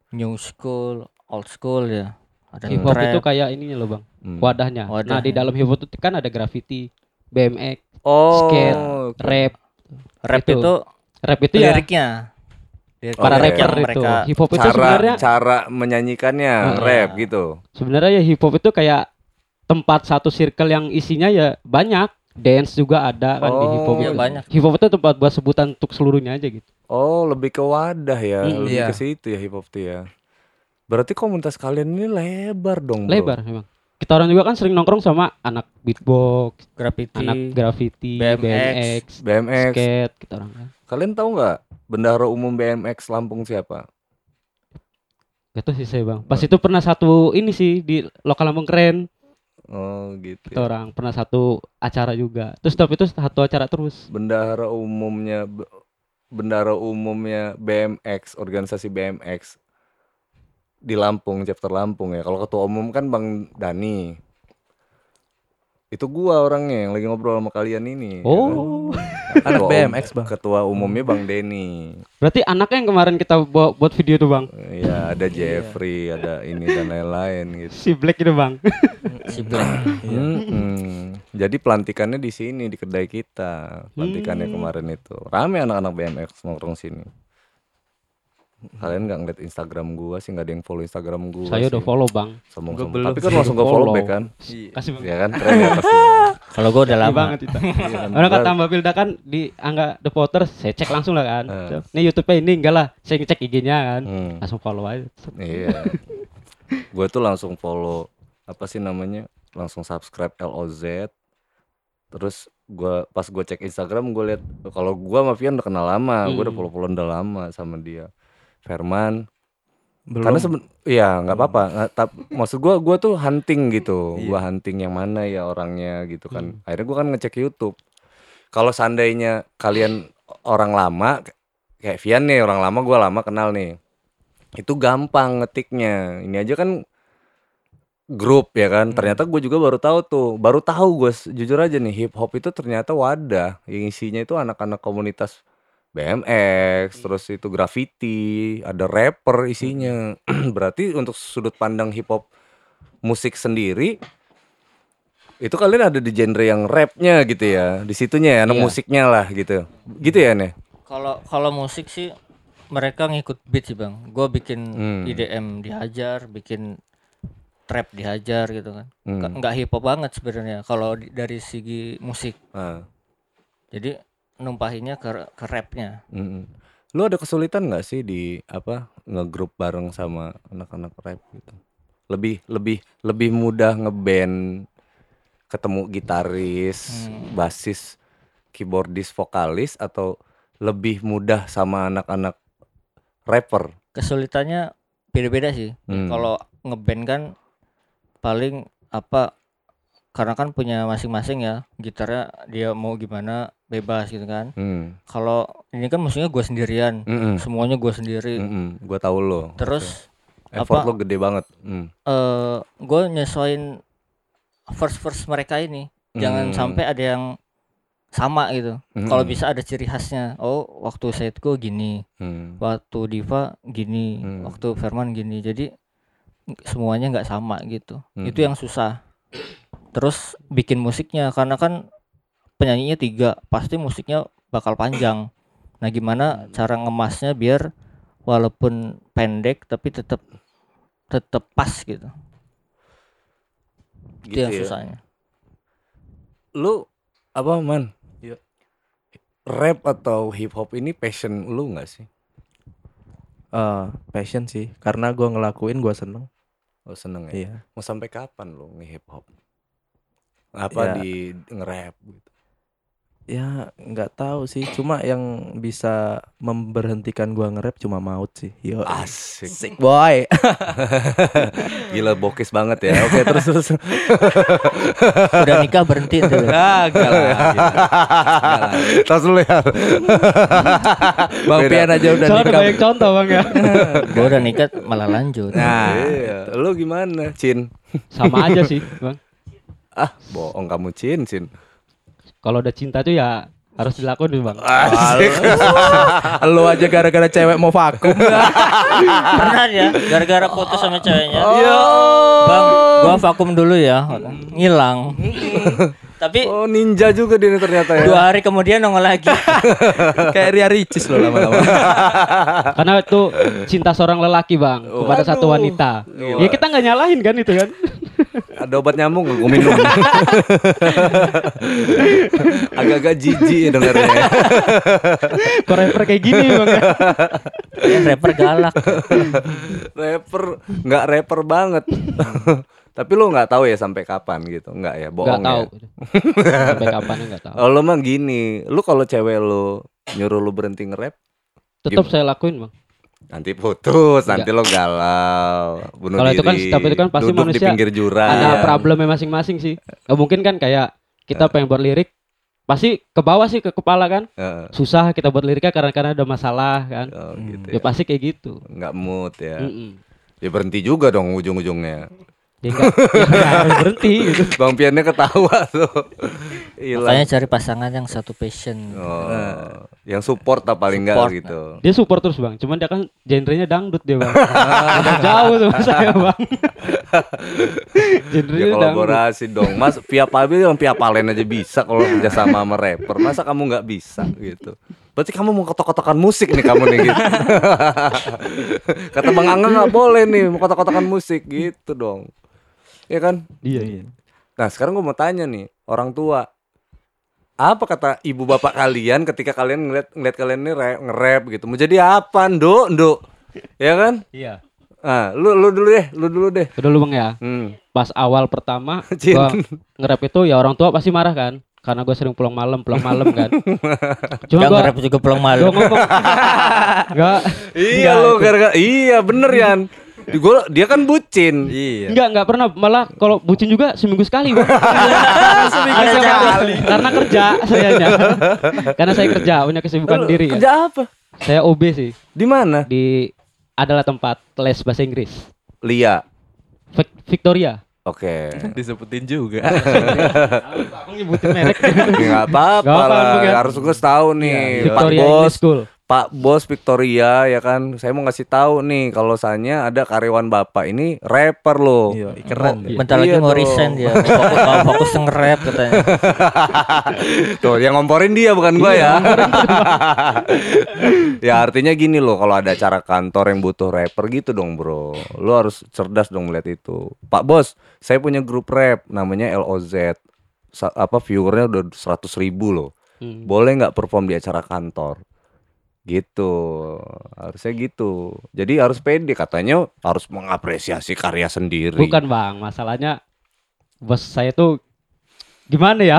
new school, old school ya. Ada
Hip hop
trap.
itu kayak ininya loh bang.
Hmm.
Wadahnya. Nah
Wadahnya.
di dalam hip hop itu kan ada graffiti, BMX,
oh
skate, rap.
rap
itu.
itu,
Rap itu ya
liriknya. Lirik
para
yang
rapper itu. Hip hop itu
cara
sebenarnya
cara menyanyikannya
Ah.
rap gitu
sebenarnya ya hip hop itu kayak tempat satu circle yang isinya ya banyak. Dance juga ada kan di hip hop.
Oh,
Iya, banyak.
Hip hop itu tempat buat sebutan untuk seluruhnya aja gitu.
oh lebih ke wadah ya
Hmm,
lebih
iya.
ke situ ya hip hop tuh ya Berarti komunitas kalian ini lebar dong, Bro.
Lebar memang. Kita orang juga kan sering nongkrong sama anak beatbox,
Graffiti.
anak graffiti,
BMX.
BMX,
BMX.
skate kita orang kan.
Kalian tahu nggak bendahara umum BMX Lampung siapa?
Gak tahu sih saya bang. Pas itu pernah satu ini sih di lokal Lampung keren.
Oh, gitu.
Kita
ya.
orang pernah satu acara juga. Terus tapi itu satu acara terus.
Bendahara umumnya bendahara umumnya BMX, organisasi BMX di Lampung, chapter Lampung ya. Kalau ketua umum kan Bang Dani. Itu gua orangnya yang lagi ngobrol sama kalian ini. ya kan?
Anak
Ketua um-
BMX, Bang.
Ketua umumnya Bang Denny.
berarti anaknya yang kemarin kita bawa buat video tuh bang.
Ya, ada Jeffrey, ada ini dan lain-lain gitu.
Si Black itu bang. (laughs)
Si Blank.
Mm-mm. Jadi pelantikannya di sini di kedai kita. Pelantikannya
Hmm.
kemarin itu. Rame anak-anak BMX nongkrong sini. Kalian nggak ngeliat Instagram gua sih nggak ada yang follow Instagram gua.
Saya udah
sih.
follow bang.
Sombong
Gua
sombong.
belum
Tapi kan langsung gua
Udah
follow
follow.
back kan.
Kasih bang.
Ya kan keren ya pasti. (laughs)
Kalau gue udah
Iya
lama.
banget itu.
Iya kan?
Orang
Gua-
kata Mbak Pilda kan di Angga The Potter, saya cek langsung lah kan.
Eh.
Nih YouTube-nya ini enggak lah, saya ngecek IG-nya kan.
Hmm,
Langsung follow aja.
Iya. Gue tuh langsung follow apa sih namanya? Langsung subscribe LOZ. Terus gua pas gue cek Instagram gue lihat kalau gua sama Vian udah kenal lama, gue udah
Hmm.
follow-follow udah lama sama dia. Ferman
Belum.
Karena seben ya nggak apa-apa. nggak- tap- maksud gua gua tuh hunting gitu.
Iya.
Gua hunting yang mana ya orangnya gitu kan. Akhirnya gua kan ngecek YouTube. Kalau seandainya kalian orang lama kayak Vian nih orang lama gua lama kenal nih. Itu gampang ngetiknya. Ini aja kan grup ya kan. Ternyata gue juga baru tahu tuh. Baru tahu gue jujur aja nih hip hop itu ternyata wadah yang isinya itu anak-anak komunitas BMX, terus itu graffiti, ada rapper isinya. (clears throat) Berarti untuk sudut pandang hip hop musik sendiri itu kalian ada di genre yang rapnya gitu ya, di situnya ya, anak
Iya.
musiknya lah gitu, gitu ya nih.
Kalau kalau musik sih mereka ngikut beat sih bang. Gue bikin
Hmm.
IDM dihajar, bikin trap dihajar gitu kan.
Hmm.
Nggak- hip hop banget sebenarnya kalau dari segi musik.
Ah,
Jadi numpahinnya ke ke rapnya.
mm-mm. Lu ada kesulitan nggak sih di apa ngegrup bareng sama anak-anak rap gitu? Lebih lebih lebih mudah ngeband ketemu gitaris,
Hmm.
basis, keyboardis, vokalis atau lebih mudah sama anak-anak rapper?
Kesulitannya beda-beda sih.
Hmm.
Kalau ngeband kan paling apa karena kan punya masing-masing ya gitarnya dia mau gimana bebas gitu kan.
Hmm.
Kalau ini kan musiknya gue sendirian,
Mm-mm.
semuanya gue sendiri.
Mm-mm. Gua tahu lo.
Terus
effort
apa-
lo gede banget. Hmm.
eh gue nyesuaiin first first mereka ini jangan
Hmm.
sampai ada yang sama gitu
Mm-mm.
kalau bisa ada ciri khasnya oh waktu setku gini
Hmm.
waktu diva gini
Hmm.
waktu Firman gini jadi semuanya nggak sama gitu
Hmm.
itu yang susah terus bikin musiknya karena kan penyanyinya tiga pasti musiknya bakal panjang nah gimana cara ngemasnya biar walaupun pendek tapi tetap tetap pas gitu itu
Gitu
yang
ya.
susahnya
Lu apa man?
Iya.
Rap atau hip hop ini passion lu nggak sih?
Eh, passion sih, karena gua ngelakuin gua seneng.
Lo seneng ya?
Iya.
Mau sampai kapan lu nge-hip hop? Apa
Ya.
di nge-rap gitu?
Ya nggak tahu sih, cuma yang bisa memberhentikan gua nge-rap cuma maut sih. Yo.
Asik.
Sick boy. (laughs)
Gila bokis banget ya. Oke, terus terus.
udah nikah berhenti tuh (laughs)
Ah, enggak lah. gila. Enggak lah.
Terus dulu ya.
Bang. Pian aja udah
Soalnya
nikah.
banyak contoh bang ya. (laughs)
gue udah nikah malah lanjut
Nah,
iya. Lu gimana, Cin?
Sama aja sih bang.
Ah, bohong kamu Cin, Cin.
Kalau udah cinta tuh ya harus dilakuin bang. (laughs)
Lu aja gara-gara cewek mau vakum.
pernah ya gara-gara putus sama ceweknya
Oh.
bang gua vakum dulu ya ngilang (laughs) tapi
Oh, ninja juga dia ternyata ya.
dua hari kemudian nongol lagi (laughs)
Kayak Ria Ricis lo lama-lama.
Karena itu cinta seorang lelaki bang kepada satu
Aduh.
wanita.
Gila.
Ya kita nggak nyalahin kan itu kan.
Ada obat nyamuk nggak gue minum? (laughs) Agak-agak jijik dengarnya.
Kok rapper kayak gini bang ya?
Ya, rapper galak.
rapper nggak rapper banget. Tapi lu nggak tahu ya sampai kapan gitu, nggak ya?
Gak
Bohong
tahu.
ya.
Sampai kapan nggak tahu.
Oh, lu mah gini, lu kalau cewek lu nyuruh lu berhenti nge-rap,
Tetap saya lakuin bang.
Nanti putus,
Enggak.
nanti lo galau, bunuh
Kalau itu kan- tapi itu kan pasti
duduk di
manusia
pinggir jurang.
Ada problemnya masing-masing sih. Gak mungkin kan kayak kita pengen buat lirik, pasti ke bawah sih ke kepala kan.
Heeh.
Susah kita buat liriknya karena karena ada masalah kan.
Oh, gitu
Ya
ya.
pasti kayak gitu.
Nggak mood ya.
Mm-mm.
Ya berhenti juga dong ujung-ujungnya.
Ya nggak ya nggak (laughs) harus berhenti gitu.
Bang Piannya ketawa tuh.
Makanya cari pasangan yang satu passion.
Oh, yang support lah paling enggak gitu.
Dia support terus bang. Cuman dia kan genrenya dangdut dia bang. (laughs) Udah jauh sama saya bang. (laughs)
Ya
genrenya dangdut.
kolaborasi dong. Mas Via Pabil yang Via Palen aja bisa kalau kerja sama sama rapper. Masa kamu nggak bisa gitu? Berarti kamu mau kotok-kotokan musik nih kamu nih gitu. Kata Bang Angga nggak boleh nih mau kotok-kotokan musik gitu dong. Ya kan?
Iya.
Nah sekarang gue mau tanya nih orang tua apa kata ibu bapak kalian ketika kalian ngeliat ngeliat kalian ini rap, nge-rap gitu mau jadi apa nduk nduk ya kan
Iya.
ah lu lu dulu deh lu dulu deh
Udah lu bang ya.
hmm.
Pas awal pertama (laughs) gua nge-rap itu ya orang tua pasti marah kan. Karena gue sering pulang malam, pulang malam kan. (laughs) Cuma
Gak
gua,
nge-rap juga pulang
gua
malam.
ngomong (laughs) Enggak
iya lu gara-gara iya bener Yan gua dia kan bucin
Iya.
Enggak, enggak pernah. Malah kalau bucin juga seminggu sekali, Bang. (laughs) seminggu sekali. Karena kerja sayanya. (laughs) Karena saya kerja, punya kesibukan
Lu
diri kan.
kerja apa
Saya OB sih
di mana
di adalah tempat les bahasa Inggris.
Lia
Vic- Victoria.
oke
Disebutin juga. (laughs)
Aku nyebutin merek.
Ya, nggak apa-apa lah
ya.
harus gue tahu nih Pak
Victoria
Bos
English School.
Pak Bos Victoria ya kan saya mau ngasih tahu nih kalau saya ada karyawan bapak ini rapper loh
Iya, keren.
Iya.
Bentar lagi
Iya
mau
dong.
resign dia. (laughs) Fokus, mau fokus nge-rap katanya. (laughs)
Tuh, yang ngomporin dia bukan gua ya. (laughs) ya artinya gini loh, kalau ada acara kantor yang butuh rapper gitu dong, Bro. Lu harus cerdas dong melihat itu. Pak Bos, saya punya grup rap namanya LOZ. Sa- apa viewernya udah 100 ribu loh.
Hmm.
Boleh nggak perform di acara kantor? Gitu. Harusnya gitu. Jadi harus pede katanya harus mengapresiasi karya sendiri.
Bukan, Bang. Masalahnya bos saya tuh gimana ya?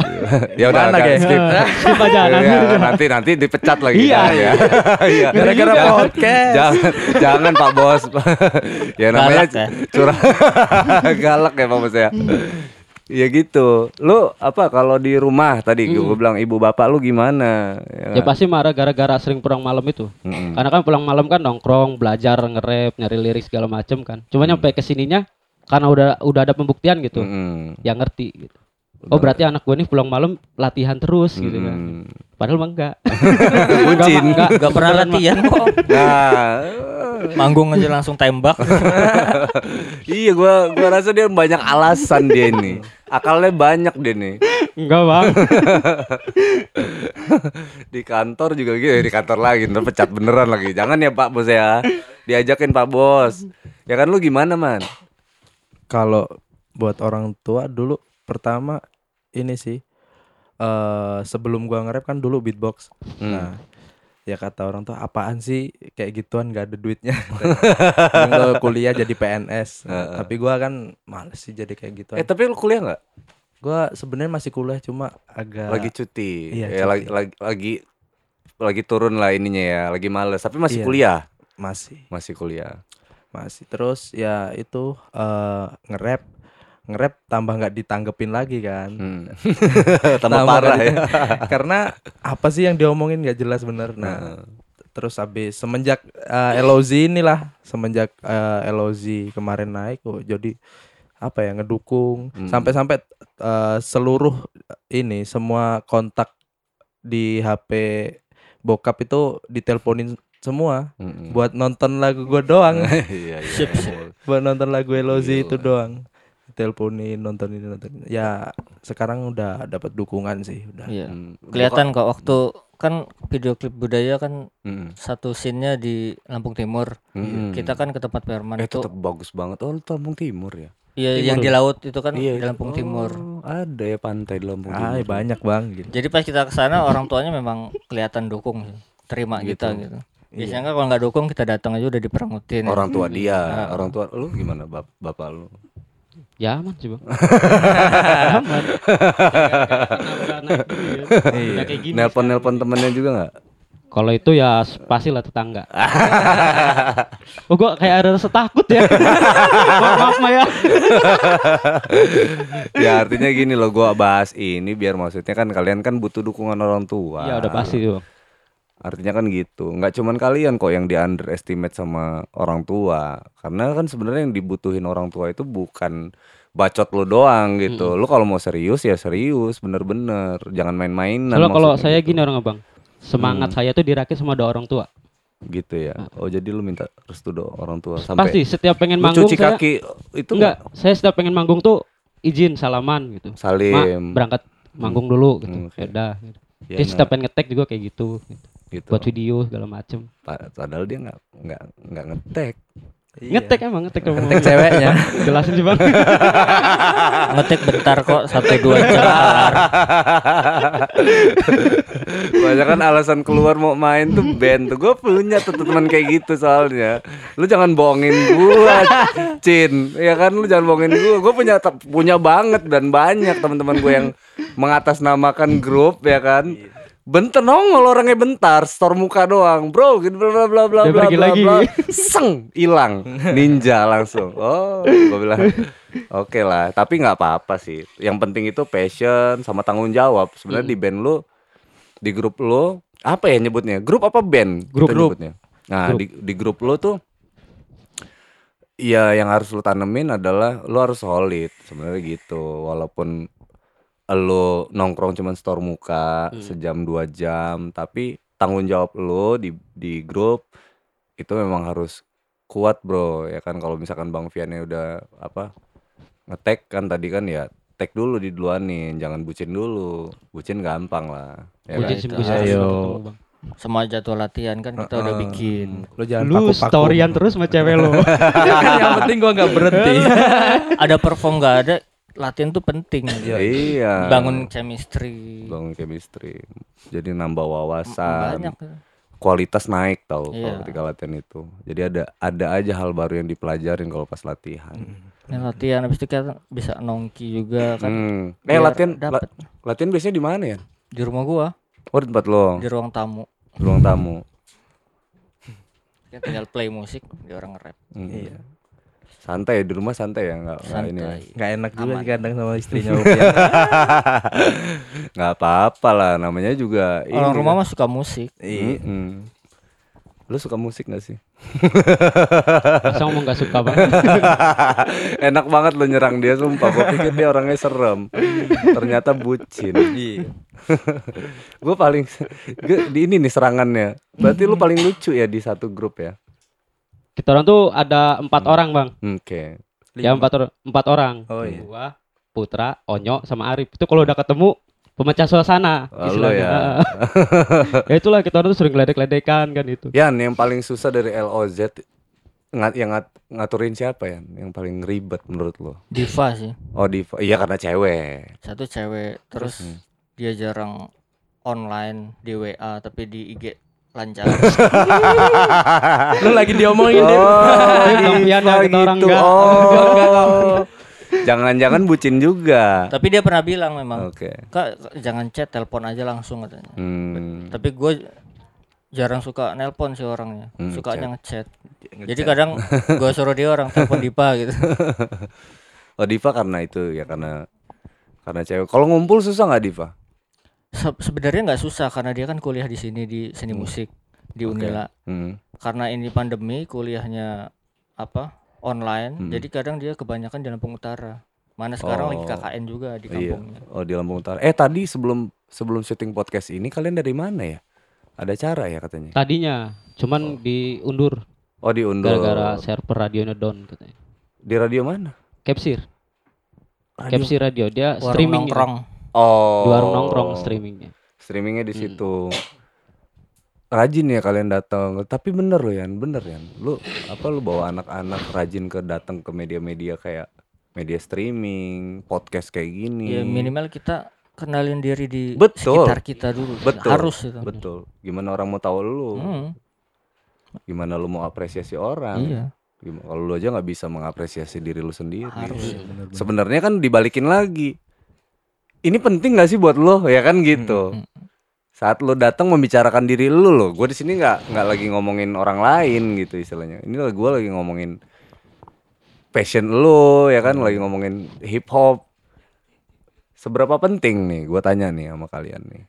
ya udah
Mana, Ge?
skip.
Skip aja
Ya,
nanti.
nanti nanti dipecat lagi
Iya.
kan, ya. Iya.
Gara-gara
Jangan-
podcast.
Jangan jangan Pak Bos. (laughs) ya namanya
Galak ya.
curang (laughs) galak ya Pak Bos ya. Ya gitu. Lu apa kalau di rumah tadi gue bilang ibu bapak lu gimana?
Ya pasti marah gara-gara sering pulang malam itu.
Mm-mm.
Karena kan pulang malam kan nongkrong, belajar, nge-rap, nyari lirik segala macem kan. Cuma nyampe ke sininya karena udah udah ada pembuktian gitu.
Mm-mm.
yang ngerti gitu. Oh berarti anak gue nih pulang malam latihan terus gitu kan. Padahal mah enggak. (laughs)
Bucin.
Enggak,
Gak pernah latihan kok. (laughs)
Nah,
Manggung aja langsung tembak. (laughs)
iya gua gua rasa dia banyak alasan dia ini. Akalnya banyak dia nih.
enggak, Bang.
di kantor juga gitu ya, di kantor lagi ntar pecat beneran lagi jangan ya pak bos ya diajakin pak bos ya kan lu gimana man
Kalau buat orang tua dulu pertama ini sih eh sebelum gua nge-rap kan dulu beatbox.
Hmm.
Nah, ya kata orang tua apaan sih kayak gituan gak ada duitnya. (laughs) Lo kuliah jadi PNS. Nah,
Heeh.
tapi gua kan males sih jadi kayak gituan.
eh tapi lu kuliah nggak
Gua sebenarnya masih kuliah cuma agak
lagi cuti
Iya,
ya
cuti.
lagi lagi lagi lagi turun lah ininya ya lagi males tapi masih
Iya.
kuliah
masih
masih kuliah
masih terus ya itu eh nge-rap nge-rap tambah nggak ditanggepin lagi kan.
hmm. (laughs) tambah parah ya (laughs)
Karena apa sih yang diomongin nggak jelas bener. Nah,
Heeh.
terus habis semenjak eh, LOZ inilah semenjak eh, LOZ kemarin naik kok jadi apa ya ngedukung
Hmm.
sampai-sampai eh, seluruh ini semua kontak di HP bokap itu diteleponin semua
Mm-mm.
buat nonton lagu gue doang (laughs)
iya iya
sip.
buat nonton lagu LOZ itu doang teleponin nonton ini nonton ini. ya sekarang udah dapat dukungan sih udah
Iya.
Hmm.
Kelihatan kok waktu kan video klip budaya kan
Mm-mm.
satu scene-nya di Lampung Timur.
Mm-mm.
Kita kan ke tempat Perman
eh
itu
tetap bagus banget oh Lampung Timur ya
Iya
Timur.
yang di laut itu kan
Iya,
di Lampung Timur.
Oh, ada ya pantai di Lampung
Ah,
Timur.
banyak bang. Gitu.
Jadi pas kita ke sana (laughs) orang tuanya memang kelihatan dukung. Terima kita gitu. Biasanya kan kalau nggak dukung kita datang aja udah diperangutin.
Orang tua dia, orang tua lu gimana bap bapak lu?
Ya aman sih bang. (laughs) aman. Ya. Kayak gini.
Nelpon nelpon temennya juga nggak?
Kalau itu ya pasti lah tetangga. (laughs) oh gua kayak ada rasa takut ya. (laughs) maaf, maaf Ma ya.
ya artinya gini loh, gua bahas ini biar maksudnya kan kalian kan butuh dukungan orang tua.
Ya udah pasti tuh.
Artinya kan gitu. Nggak cuman kalian kok yang di underestimate sama orang tua. Karena kan sebenarnya yang dibutuhin orang tua itu bukan bacot lo doang gitu. Lu kalau mau serius ya serius, bener-bener. Jangan main-mainan.
Soalnya kalau saya
gitu.
gini orang abang, semangat saya tuh dirakit sama doa orang tua.
gitu ya. Oh jadi lu minta restu do orang tua
Ah. Pasti
sampai
setiap pengen manggung
cuci
saya
kaki itu
enggak, saya setiap pengen manggung tuh izin salaman gitu. Ma,
Salim.
berangkat manggung dulu gitu.
Hmm, oke.
Ya udah. Gitu.
Ya,
Dia
nah,
setiap pengen ngetek juga kayak gitu, gitu.
Gitu.
buat video segala macem.
Pa- Padahal dia nggak nggak nggak ngetek.
Ngetek emang ngetek dong.
Ngetek ceweknya. (laughs)
Jelasin sih bang. (laughs)
Ngetik bentar kok satu dua jam. (laughs)
Banyak kan alasan keluar mau main tuh band tuh. Gue punya tuh teman kayak gitu soalnya. Lu jangan bohongin gua, Cin. Ya kan lu jangan bohongin gua. Gue punya punya banget dan banyak teman-teman gue yang mengatasnamakan grup ya kan. Bentar nongol orangnya bentar, store muka doang, bro, gitu bla bla bla bla
Dia
bla
pergi
bla
lagi.
bla. (laughs) Seng, hilang, ninja langsung. Oh, gue bilang, oke lah, tapi nggak apa-apa sih. Yang penting itu passion sama tanggung jawab. Sebenarnya di band lu di grup lo apa ya nyebutnya grup apa band
Grup. Grup.
nyebutnya nah di di grup lo tuh ya yang harus lo tanemin adalah lo harus solid sebenarnya gitu walaupun lo nongkrong cuman store muka sejam dua jam tapi tanggung jawab lo di di grup itu memang harus kuat bro ya kan kalau misalkan bang Viannya udah apa ngetek kan tadi kan ya tag dulu di duluanin jangan bucin dulu bucin gampang lah ya kan?
Bucin
harus
Ayo.
Semua jadwal latihan kan kita udah bikin.
Lu jangan
Lu
paku-paku.
storyan terus sama cewek lo. (laughs)
yang penting gua nggak berhenti. (laughs)
Ada perform nggak ada latihan tuh penting.
iya
Bangun chemistry.
bangun chemistry jadi nambah wawasan
Banyak.
kualitas naik tau kalau
Iya.
ketika latihan itu jadi ada ada aja hal baru yang dipelajarin kalau pas latihan
Ini latihan habis itu kita bisa nongki juga kan.
Hmm. eh latihan
dapet.
la- latihan biasanya di mana ya
Di rumah gua,
oh di tempat lo
di ruang tamu.
ruang tamu
Kita tinggal play musik, dia orang nge-rap.
Hmm. Santai di rumah santai ya nggak nggak ini ya.
Nggak enak juga
Aman.
sih kadang sama istrinya (laughs)
nggak apa-apa lah namanya juga
Orang
ini
rumah
kan.
mah suka musik.
Iya.
Mm-mm. lu suka musik gak sih
Masa ngomong gak suka bang. (laughs)
enak banget lo nyerang dia sumpah gue pikir dia orangnya serem ternyata bucin
Iya. (laughs)
gue paling gue di ini nih serangannya berarti lu paling lucu ya di satu grup ya
Kita orang tuh ada empat orang bang.
oke
Ya empat orang. Empat orang.
Oh, iya.
Gua, Putra, Onyo, sama Arif. Itu kalau udah ketemu pemecah suasana.
Oh, lo
istilahnya.
ya. (laughs)
ya itulah kita orang tuh sering ledek-ledekan kan itu.
Yan yang paling susah dari LOZ ngat yang ngat, ngaturin siapa ya yang paling ribet menurut lo
Diva sih.
oh Diva iya karena cewek
Satu cewek, terus
Hmm.
dia jarang online di WA tapi di IG lancar.
Lu lagi diomongin.
Eh, Pian ya, kita orang enggak.
oh (laughs) jangan-jangan bucin juga
tapi dia pernah bilang memang,
oke
"Kak, Kak, jangan chat, telepon aja langsung katanya."
hmm.
Tapi gue jarang suka nelpon sih orangnya,
Hmm,
sukanya ngechat. Jadi kadang (laughs) gue suruh dia orang telepon Dipa gitu. (laughs)
oh Diva karena itu ya karena karena cewek kalau ngumpul susah nggak Diva
Se- Sebenarnya nggak susah karena dia kan kuliah di sini di seni musik di Unila.
hmm.
Karena ini pandemi kuliahnya apa online,
Hmm.
jadi kadang dia kebanyakan di Lampung Utara. Mana sekarang lagi
Oh.
KKN juga di
Iya.
kampungnya.
Oh di Lampung Utara. Eh tadi sebelum sebelum syuting podcast ini kalian dari mana ya? Ada cara ya katanya.
Tadinya cuman diundur
Oh diundur.
gara-gara server radionya down katanya.
Di radio mana?
Capsir,
Radio.
Capsir radio dia
Warung
streaming
nongkrong.
Oh.
Di warung nongkrong streamingnya.
Streamingnya di
Hmm.
situ. Rajin ya kalian datang. Tapi bener loh Yan, bener Yan. Lu apa lu bawa anak-anak rajin ke datang ke media-media kayak media streaming, podcast kayak gini.
Ya minimal kita kenalin diri di
Betul.
sekitar kita dulu.
Betul.
Harus itu.
Betul. Gimana orang mau tahu lu?
Hmm,
Gimana lu mau apresiasi orang?
iya,
Gimana kalau lu aja nggak bisa mengapresiasi diri lu sendiri.
harus.
Sebenarnya kan dibalikin lagi. Ini penting gak sih buat lo ya kan gitu.
Hmm,
Saat lo datang membicarakan diri lu lo, gue di sini nggak nggak lagi ngomongin orang lain gitu istilahnya. Ini gue lagi ngomongin passion lo ya kan, lagi ngomongin hip hop. Seberapa penting nih? Gue tanya nih sama kalian nih.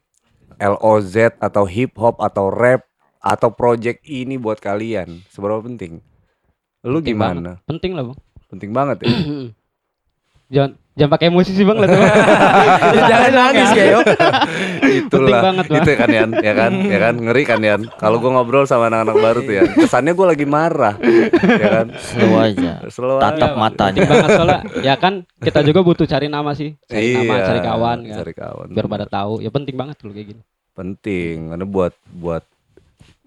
LOZ atau hip hop atau rap atau project ini buat kalian seberapa penting? Lu
Penting
gimana?
Penting lah bang.
Penting banget ya. (clears throat)
Jangan jangan pakai emosi sih bang lah tuh. (laughs)
Jangan nangis kayak yo.
Itulah.
banget, Bang.
Itu kan Yan, ya kan? Ya kan? Ngeri kan Yan. Kalau gua ngobrol sama anak-anak baru tuh ya, kesannya gua lagi marah. ya kan?
Slow aja.
Slow
Tatap
aja.
matanya.
banget soalnya ya kan kita juga butuh cari nama sih. Cari nama,
Iya,
cari kawan kan.
Cari kawan.
Biar pada tahu. Ya penting banget loh kayak gini.
penting karena buat buat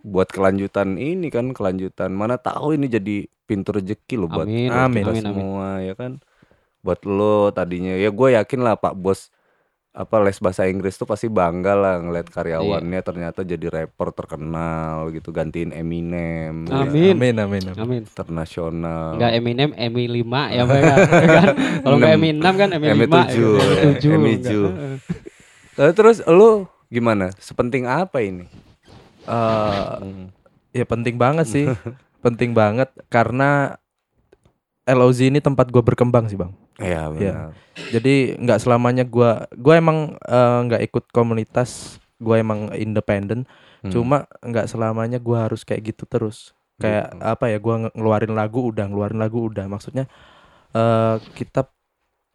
buat kelanjutan ini kan kelanjutan mana tahu ini jadi pintu rezeki loh buat
Amin.
Amin.
kita
Amin, amin.
semua ya kan buat lo tadinya ya gue yakin lah pak bos apa les bahasa Inggris tuh pasti bangga lah ngeliat karyawannya
Iya.
ternyata jadi rapper terkenal gitu gantiin Eminem ya,
Amin.
Amin amin. amin.
Amin.
internasional
Enggak Eminem, Emi 5 ya Bang, ya (laughs) kan. Kalau enggak Emi 6 kan Emi 5.
Emi tujuh,
Emi 7.
Emi tujuh. Lalu terus lu gimana sepenting apa ini
Eh, ya penting banget sih. (laughs) penting banget karena LOZ ini tempat gua berkembang sih bang.
Iya benar
Jadi nggak selamanya gua gua emang eh, nggak ikut komunitas, gua emang independen.
Hmm.
Cuma nggak selamanya gua harus kayak gitu terus. Kayak
Gitu.
apa ya? Gua nge- ngeluarin lagu udah, ngeluarin lagu udah. Maksudnya eh kita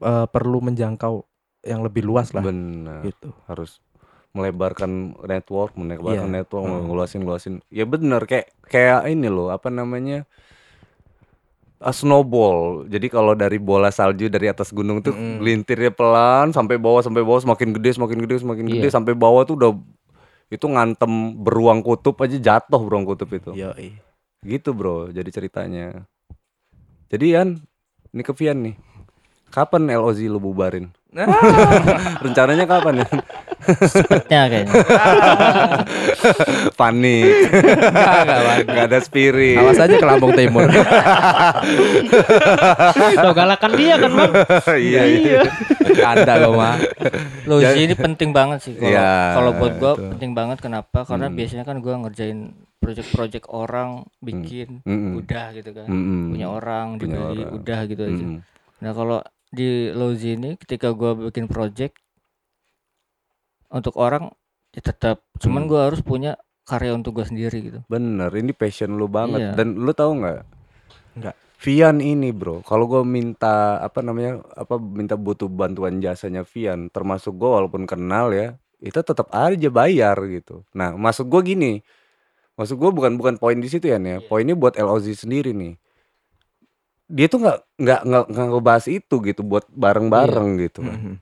eh, perlu menjangkau yang lebih luas lah
benar
gitu.
harus melebarkan network, melebarkan
Iya.
network,
Hmm.
ngeluasin ngeluasin. Ya bener kayak kayak ini loh, apa namanya? A snowball. Jadi kalau dari bola salju dari atas gunung tuh
Mm-mm.
lintirnya pelan sampai bawah sampai bawah semakin gede semakin gede semakin gede
Iya.
sampai bawah tuh udah itu ngantem beruang kutub aja jatuh beruang kutub itu.
Yoi.
Gitu bro, jadi ceritanya. Jadi Yan, ini ke Vian nih. Kapan LOZ lu bubarin? (laughs) Rencananya kapan ya?
Cepetnya kayaknya. (laughs)
Panik. Gak ada spirit.
Awas aja ke Lampung Timur. (laughs)
Tuh galakan dia kan Bang.
iya, iya.
Anda lo mah.
Lozi ini penting banget sih kalau
Iya,
kalau buat gua
itu.
penting banget kenapa? Karena
Hmm.
biasanya kan gua ngerjain project-project orang bikin
Mm-mm.
udah gitu kan.
Mm-mm.
Punya orang
Punya
dibeli
orang.
udah gitu aja.
Mm-mm.
Nah, kalau di Lozi ini ketika gua bikin project untuk orang ya tetap cuman
Hmm.
gua harus punya karya untuk gua sendiri gitu.
Bener, ini passion lu banget.
Iya.
Dan lu tahu nggak?
Nggak.
Vian ini bro, kalau gue minta apa namanya apa minta butuh bantuan jasanya Vian, termasuk gue walaupun kenal ya, itu tetap aja bayar gitu. Nah, maksud gue gini, maksud gue bukan bukan poin di situ ya nih, poinnya buat LOZ sendiri nih. Dia tuh nggak nggak nggak nggak ngebahas itu gitu buat bareng-bareng gitu kan.
Mhm.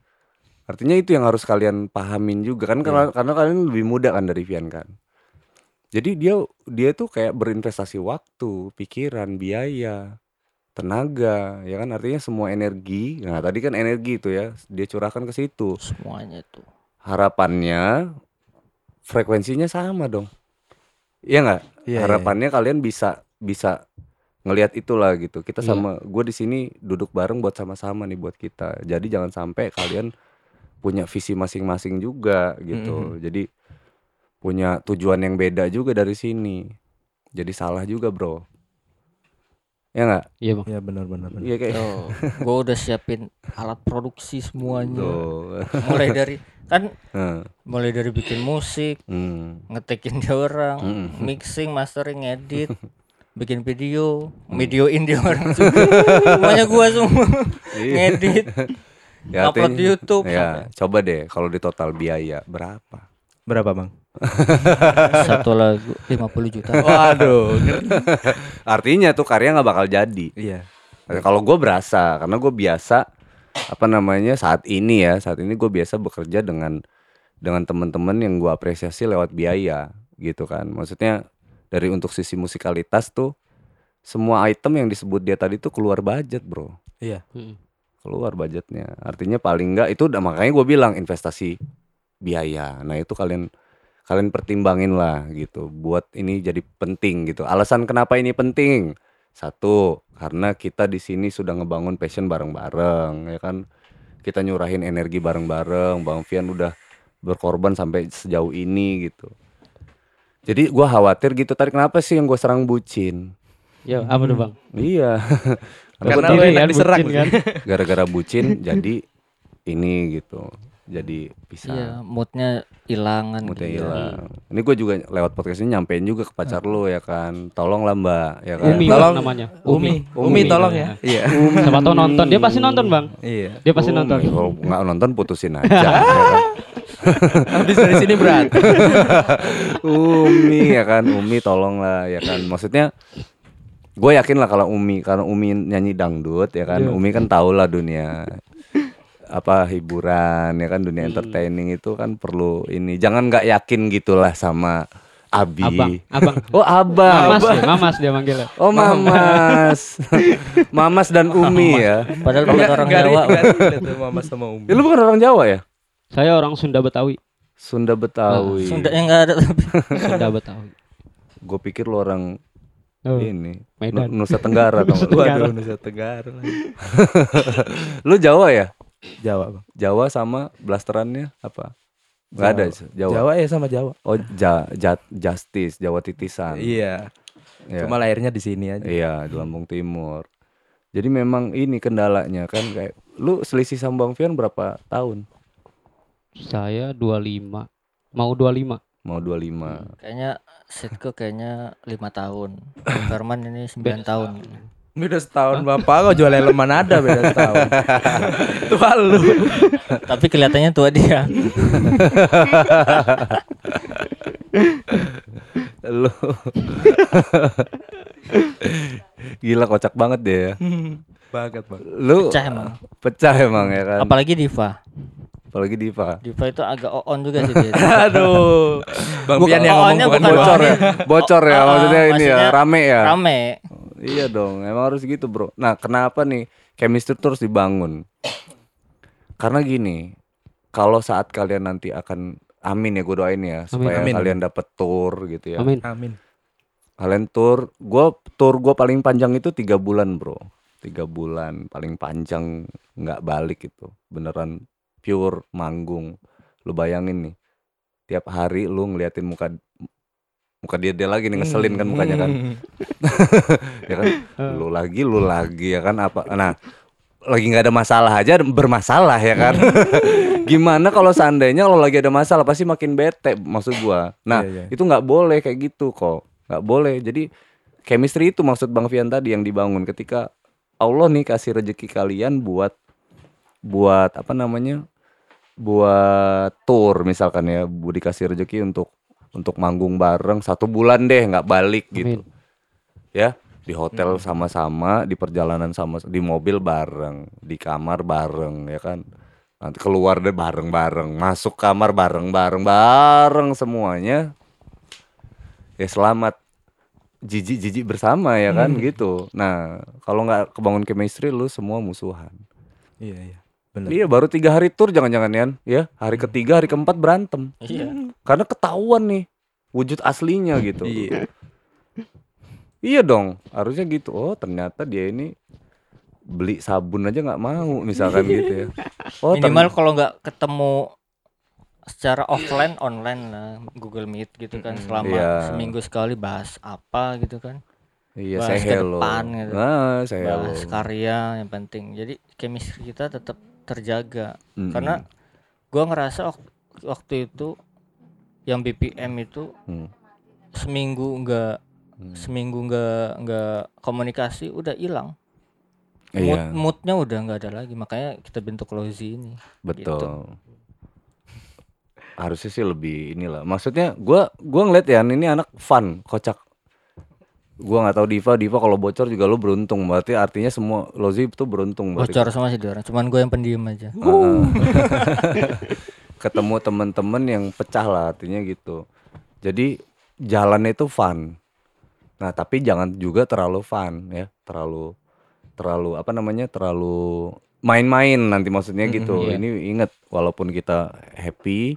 Artinya itu yang harus kalian pahamin juga kan karena, karena kalian lebih muda kan dari Vian kan. Jadi dia dia tuh kayak berinvestasi waktu, pikiran, biaya, tenaga, ya kan artinya semua energi. Nah, tadi kan energi itu ya, dia curahkan ke situ.
Semuanya tuh.
Harapannya frekuensinya sama dong. Iya nggak?
Iya,
Harapannya kalian bisa bisa ngelihat itulah gitu. Kita
Iya.
sama gue di sini duduk bareng buat sama-sama nih buat kita. Jadi jangan sampai kalian punya visi masing-masing juga gitu. Jadi punya tujuan yang beda juga dari sini. Jadi salah juga, Bro. Ya nggak?
Iya Bang.
Iya benar benar benar.
Iya kayak
Tuh, gua udah siapin alat produksi semuanya.
Tuh.
Mulai dari kan (laughs)
Heeh.
mulai dari bikin musik,
Hmm.
ngetekin dia orang,
Mm.
mixing, mastering, edit, (laughs) bikin video,
Mm.
videoin (laughs) dia orang juga. (laughs) Semuanya gua semua
Iya.
ngedit,
Ya,
upload di YouTube.
Ya, coba deh kalau di total biaya berapa?
Berapa bang? (laughs)
Satu lagu 50 juta.
Waduh.
Artinya tuh karya nggak bakal jadi.
Iya.
Kalau gue berasa, karena gue biasa apa namanya saat ini ya, saat ini gue biasa bekerja dengan dengan teman-teman yang gue apresiasi lewat biaya, gitu kan. Maksudnya dari untuk sisi musikalitas tuh semua item yang disebut dia tadi tuh keluar budget bro.
Iya.
Keluar budgetnya. Artinya paling enggak itu udah makanya gue bilang investasi biaya. Nah itu kalian kalian pertimbangin lah gitu. Buat ini jadi penting gitu. Alasan kenapa ini penting? Satu karena kita di sini sudah ngebangun passion bareng-bareng ya kan? Kita nyurahin energi bareng-bareng. Bang Fian udah berkorban sampai sejauh ini gitu jadi gua khawatir gitu tadi kenapa sih yang gue serang bucin
Ya, apa tuh, Bang?
iya (laughs)
Karena enak
kan,
diserang
bucin kan. (laughs)
gara-gara bucin (laughs) jadi ini gitu jadi bisa
Iya, moodnya hilangan.
moodnya
gitu.
hilang ini gue juga lewat podcast ini nyampein juga ke pacar lu ya kan tolonglah mbak ya kan
Umi
Tolong.
Namanya.
Umi, Umi,
Umi
tolong ya. Iya.
Siapa tahu nonton. Dia pasti nonton, Bang.
Iya.
Dia pasti
Umi.
nonton.
kalau nggak nonton putusin aja ya kan? (laughs)
Habis dari sini berat. (laughs)
Umi ya kan Umi tolonglah ya kan maksudnya gue yakin lah kalau Umi karena Umi nyanyi dangdut ya kan
Iya.
Umi kan tau lah dunia apa hiburan ya kan dunia entertaining itu kan perlu ini jangan nggak yakin gitulah sama Abi
Abang, abang. (laughs)
oh abang
Mamas ya, Mamas dia manggilnya.
oh mamas mamas dan Umi ya
Padahal bukan orang Jawa.
relate, nggak relate tuh Mama sama Umi.
Ya, lu bukan orang Jawa ya
Saya orang Sunda Betawi.
Sunda Betawi
Sundanya nggak ada tapi.
Sunda Betawi.
gue pikir lu orang
Oh,
ini
Medan.
Nu- Nusa Tenggara nggak lu?
Waduh, Nusa Tenggara (laughs)
lu Jawa ya
Jawa, Bang.
Jawa sama blasterannya apa? Gak ada Jawa.
Jawa ya sama Jawa.
Oh, ja, Jat- Justice, Jawa titisan.
Iya.
Iya.
Cuma lahirnya di sini aja.
Iya, di Lampung Timur. Jadi memang ini kendalanya kan kayak lu selisih sama Bang Fian berapa tahun?
Saya 25. Mau 25.
Mau 25.
Kayaknya Sitko kayaknya lima tahun. Bang (laughs) Firman ini 9 tahun.
Beda setahun bapak kok jual elemen ada beda setahun. (laughs) Tua lu.
Tapi kelihatannya tua dia. (laughs)
Lu. Gila kocak banget deh ya.
Banget, Bang.
Lu
Pecah emang.
Pecah emang ya kan.
Apalagi Diva.
Apalagi Diva.
Diva itu agak on juga sih dia. (laughs)
Aduh. Bang
Bukan-
Pian yang ngomong
oh-nya
bukan
bukan
gua.
Bocor ya. (laughs) Bocor ya
Ah,
maksudnya ini ya, rame ya.
Rame.
Iya dong, emang harus gitu bro. Nah kenapa nih chemistry terus dibangun? Karena gini, kalau saat kalian nanti akan, amin ya gue doain ya, supaya
Amin.
kalian dapet tour gitu ya.
Amin.
Amin.
Kalian tour, gue tour gue paling panjang itu tiga bulan bro, tiga bulan paling panjang nggak balik itu, beneran pure manggung. Lu bayangin nih, tiap hari lu ngeliatin muka muka dia dia lagi nih ngeselin kan mukanya kan. (laughs) Ya kan? Lu lagi lu lagi ya kan? Apa nah lagi nggak ada masalah aja bermasalah ya kan? (laughs) Gimana kalau seandainya kalau lagi ada masalah pasti makin bete maksud gua. Nah
Iya, iya.
itu nggak boleh kayak gitu kok. Nggak boleh. Jadi chemistry itu maksud bang Fian tadi yang dibangun. Ketika Allah nih kasih rezeki kalian buat buat apa namanya buat tour misalkan ya bu dikasih rezeki untuk untuk manggung bareng satu bulan deh nggak balik gitu. Ya di hotel sama-sama di perjalanan sama di mobil bareng di kamar bareng ya kan. Nanti keluar deh bareng-bareng masuk kamar bareng-bareng bareng semuanya. Ya selamat. Jijik-jijik bersama ya kan gitu. Nah kalau nggak kebangun chemistry lu semua musuhan.
Iya, iya. Bener.
iya baru tiga hari tour jangan-jangan ya ya hari ketiga hari keempat berantem
Iya.
karena ketahuan nih wujud aslinya gitu
Iya.
Iya dong, harusnya gitu. Oh, ternyata dia ini beli sabun aja nggak mau, misalkan gitu ya. Oh,
Minimal kalau nggak ketemu secara offline online lah Google Meet gitu kan selama
Iya.
seminggu sekali bahas apa gitu kan
iya,
bahas
saya
ke
hello.
depan gitu.
Nah, saya hello.
bahas karya yang penting jadi chemistry kita tetap terjaga
Mm-mm.
karena gua ngerasa wak- waktu itu yang BPM itu
Hmm.
seminggu nggak
Hmm.
seminggu nggak nggak komunikasi udah hilang mood,
Iya,
moodnya udah nggak ada lagi makanya kita bentuk lozi ini
betul.
gitu.
Harusnya sih lebih inilah. Maksudnya gua gua ngeliat ya ini anak fun, kocak. Gua nggak tahu Diva, Diva kalau bocor juga lu beruntung. Berarti artinya semua Lozi itu beruntung berarti.
bocor semua sih orang cuman gue yang pendiam aja (laughs)
ketemu temen-temen yang pecah lah artinya gitu jadi jalannya itu fun nah tapi jangan juga terlalu fun ya terlalu terlalu apa namanya terlalu main-main nanti maksudnya gitu.
iya.
Ini inget walaupun kita happy,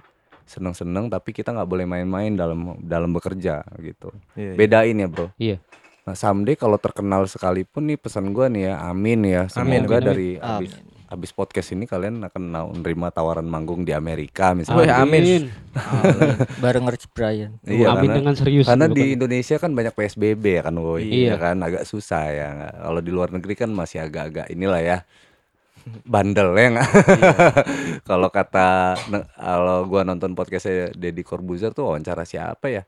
seneng-seneng tapi kita nggak boleh main-main dalam dalam bekerja gitu.
Iya, iya.
Bedain ya, Bro.
Iya.
Nah, someday kalau terkenal sekalipun nih pesan gua nih ya, amin ya.
Amin,
Semoga
amin,
dari abis, abis podcast ini kalian akan nerima tawaran manggung di Amerika misalnya.
amin.
bareng Rich Brian
Iya,
Amin
karena-
dengan serius.
Karena
gitu
di
kan.
Indonesia kan banyak PSBB ya kan, woi.
Iya.
Ya kan agak susah ya. Kalau di luar negeri kan masih agak-agak inilah ya. Bandel ya nggak? (laughs) Kalau kata kalau gua nonton podcastnya Deddy Corbuzier tuh wawancara siapa ya?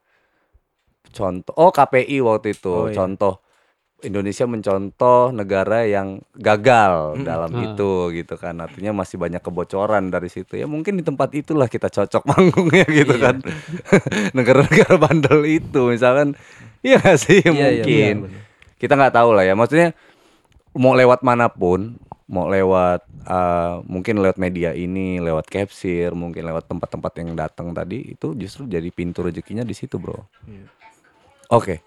Contoh oh KPI waktu itu.
Oh, iya.
Contoh Indonesia mencontoh negara yang gagal dalam
Ah.
itu gitu kan. Artinya masih banyak kebocoran dari situ. Ya mungkin di tempat itulah kita cocok (laughs) manggungnya gitu
Iya.
kan. (laughs) Negara-negara bandel itu misalkan iya sih
Iya, iya,
mungkin.
benar,
kita nggak tahu lah ya. Maksudnya mau lewat mana pun, mau lewat eh, mungkin lewat media ini, lewat capsir, mungkin lewat tempat-tempat yang datang tadi itu justru jadi pintu rezekinya di situ, Bro.
Iya.
Oke.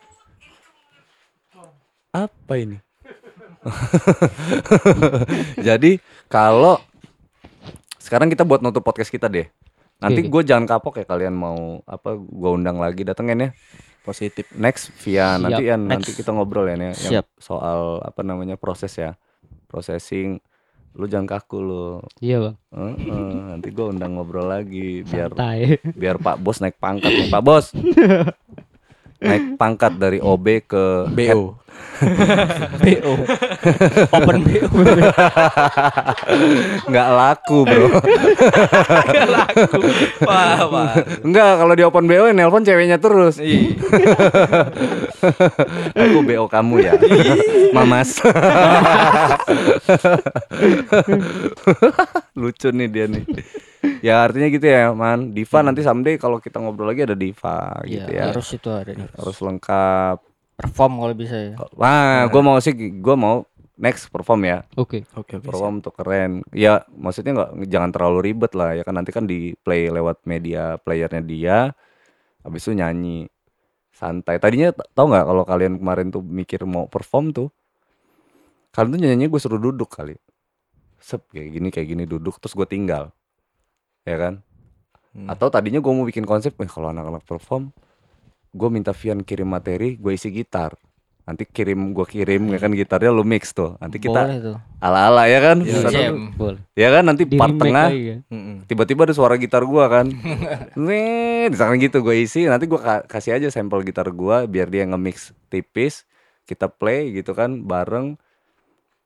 Apa ini? (laughs) Jadi kalau sekarang kita buat nutup podcast kita deh. Nanti
oke.
gue jangan kapok ya kalian mau apa gue undang lagi datengin ya.
Positif.
Next via nanti ya nanti
Next.
kita ngobrol ya nih yang
Siap.
soal apa namanya proses ya. Processing lu jangan kaku lu.
Iya bang.
Heeh, nanti gue undang ngobrol lagi biar
Tai.
biar Pak Bos naik pangkat nih Pak Bos. (laughs) naik pangkat dari OB ke
BO. (laughs)
BO open BO (laughs)
nggak laku bro. (laughs)
Wah, wah.
Enggak kalau di open BO yang nelpon ceweknya terus. Aku BO kamu ya. Mamas. Lucu nih dia nih ya artinya gitu ya man. Diva nanti someday kalau kita ngobrol lagi ada Diva gitu
Iya,
ya.
harus itu ada nih
harus lengkap.
Perform kalau bisa ya.
Wah gue mau sih gue mau next perform ya.
Oke.
Oke, oke.
perform tuh keren. Ya maksudnya nggak jangan terlalu ribet lah ya kan nanti kan di play lewat media playernya dia habis itu nyanyi. Santai. Tadinya tau nggak kalau kalian kemarin tuh mikir mau perform tuh? Kalian tuh nyanyinya gue suruh duduk kali. Sep kayak gini kayak gini duduk terus gue tinggal ya kan?
Hmm.
atau tadinya gue mau bikin konsep eh kalau anak-anak perform gue minta Vian kirim materi gue isi gitar. Nanti kirim gue kirim ya kan gitarnya lu mix tuh. Nanti kita ala-ala ya kan?
Iya,
Satu-
Boleh.
ya kan? Nanti
Di
part tengah
ya.
Tiba-tiba ada suara gitar gua kan? (laughs) Nih misalkan gitu gue isi nanti gua ka- kasih aja sampel gitar gua biar dia nge-mix tipis kita play gitu kan bareng.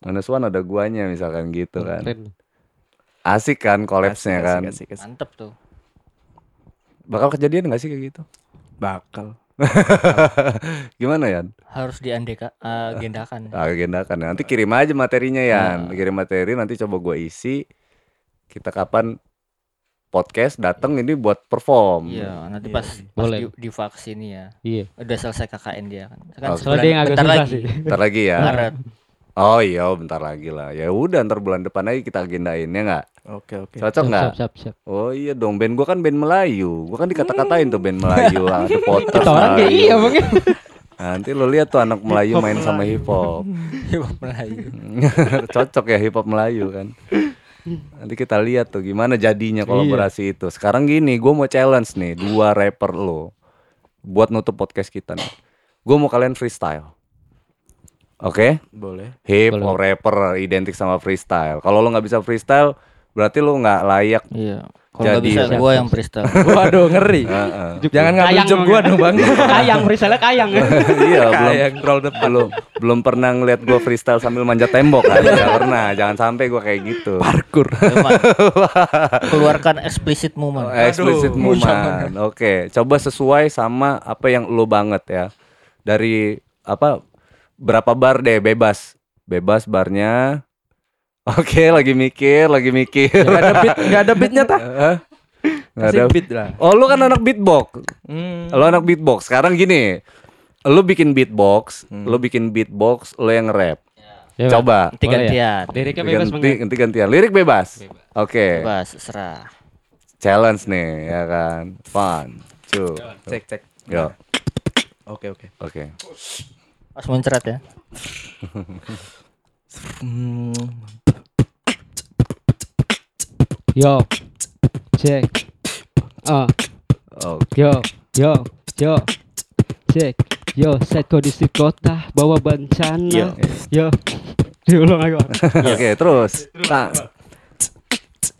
Minus one ada guanya misalkan gitu kan.
Keren.
Asik kan collapse-nya
Asik,
kan?
asik, asik, asik.
mantep tuh.
Bakal kejadian gak sih kayak gitu?
Bakal. (laughs)
gimana ya
harus diandeka agendakan.
Agendakan. Nanti kirim aja materinya ya kirim materi nanti coba gua isi. Kita kapan podcast datang ini buat perform.
Iya nanti
Iya,
pas
iya.
pas
Boleh.
di, di vaksin ya
Iya.
udah selesai KKN dia kan. Kan
Oh,
Soalnya dia yang agak
bentar lagi.
Sih.
Lagi ya.
Maret
Oh iya bentar lagi lah. Ya udah ntar bulan depan lagi kita agendain ya nggak?
Oke, oke.
Cocok nggak?
siap, siap, siap.
Oh iya dong band gua kan band Melayu. Gua kan dikata-katain tuh band Melayu (laughs) Ada Potter
Kita orang kayak iya bang.
Nanti lo lihat tuh anak Melayu main sama hip hop (laughs)
Hip-hop Melayu. (laughs)
Cocok ya hip hop Melayu kan. Nanti kita lihat tuh gimana jadinya kolaborasi itu. Sekarang gini gue mau challenge nih Dua rapper lo Buat nutup podcast kita nih. Gue mau kalian freestyle Oke
Boleh.
Hip
Boleh.
hop rapper identik sama freestyle. Kalau lo nggak bisa freestyle, berarti lo nggak layak.
iya kalau nggak bisa
siap,
yang freestyle (laughs)
Waduh, ngeri.
Heeh.
Jangan ngambil
Kayang
job
ya.
dong, Bang.
kayang, misalnya kayang. (laughs)
iya, belum
Kayak roll depan.
belum belum pernah ngeliat gue freestyle sambil manjat tembok kan? Nggak (laughs) pernah. Jangan sampai gue kayak gitu.
Parkur.
Cuma keluarkan explicit moment
Explicit
Aduh,
movement. Oke, coba sesuai sama apa yang lo banget ya. Dari apa berapa bar deh bebas. Bebas barnya. Oke, lagi mikir, lagi mikir.
Gak ada beat, gak ada beatnya tah. (laughs)
Hah? Nggak ada
beat lah.
Oh lu kan anak beatbox
Hmm.
Lu anak beatbox Sekarang gini Lu bikin beatbox Lu bikin beatbox Lu yang rap
Ya.
Coba
nanti
Boleh ya?
gantian
Liriknya bebas
ganti, ganti gantian Lirik bebas, Oke
bebas serah
Challenge nih ya kan Two
Cek, cek.
Yo
Oke, oke.
Oke
pas muncrat ya. (laughs)
Yo. Cek. Ah.
Oke.
Yo, yo, yo, cek, yo, set kondisi kota bawa bencana, yo, diulang lagi. (laughs)
Oke, terus. Nah,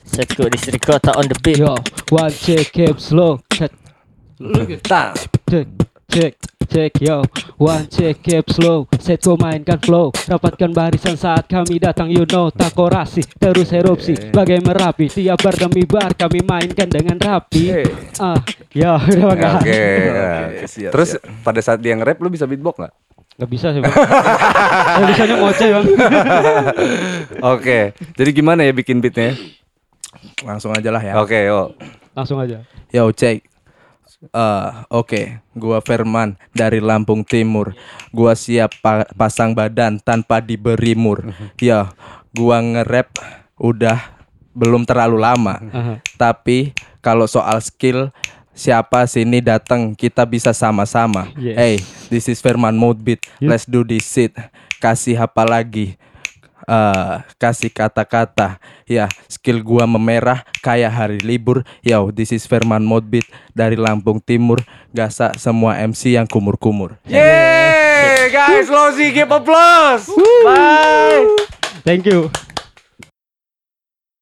Setku distrik kota on the beat.
yo, one check, keep slow, set,
nah.
cek, cek, cek, yo, one check, keep slow, set ko mainkan flow, dapatkan barisan saat kami datang, you know, tak korasi, terus erupsi, bagai merapi, tiap bar demi bar kami mainkan dengan rapi, ah, yo, (laughs) udah
Oke.
bang,
ya.
siap,
Terus pada saat dia nge-rap lu bisa beatbox nggak?
nggak bisa sih bang, Nggak bisanya ngoceh bang, (laughs)
Oke. Jadi gimana ya bikin beatnya?
Langsung aja lah ya.
Oke, yuk.
langsung aja,
Yo cek. Eh, oke, gua Firman dari Lampung Timur. Gua siap pa- pasang badan tanpa diberi mur. Ya, gua nge-rap udah belum terlalu lama.
Aha.
Tapi kalau soal skill siapa sini datang kita bisa sama-sama.
Yes.
Hey, this is Firman Mode Beat.
Yup.
Let's do this shit. Kasih apa lagi? Eh, kasih kata-kata. Ya, skill gua memerah kayak hari libur. Yo, this is Firman Mode Beat dari Lampung Timur. Gasa semua MC yang kumur-kumur.
Yeay, guys, Lozi give applause. Bye.
thank you.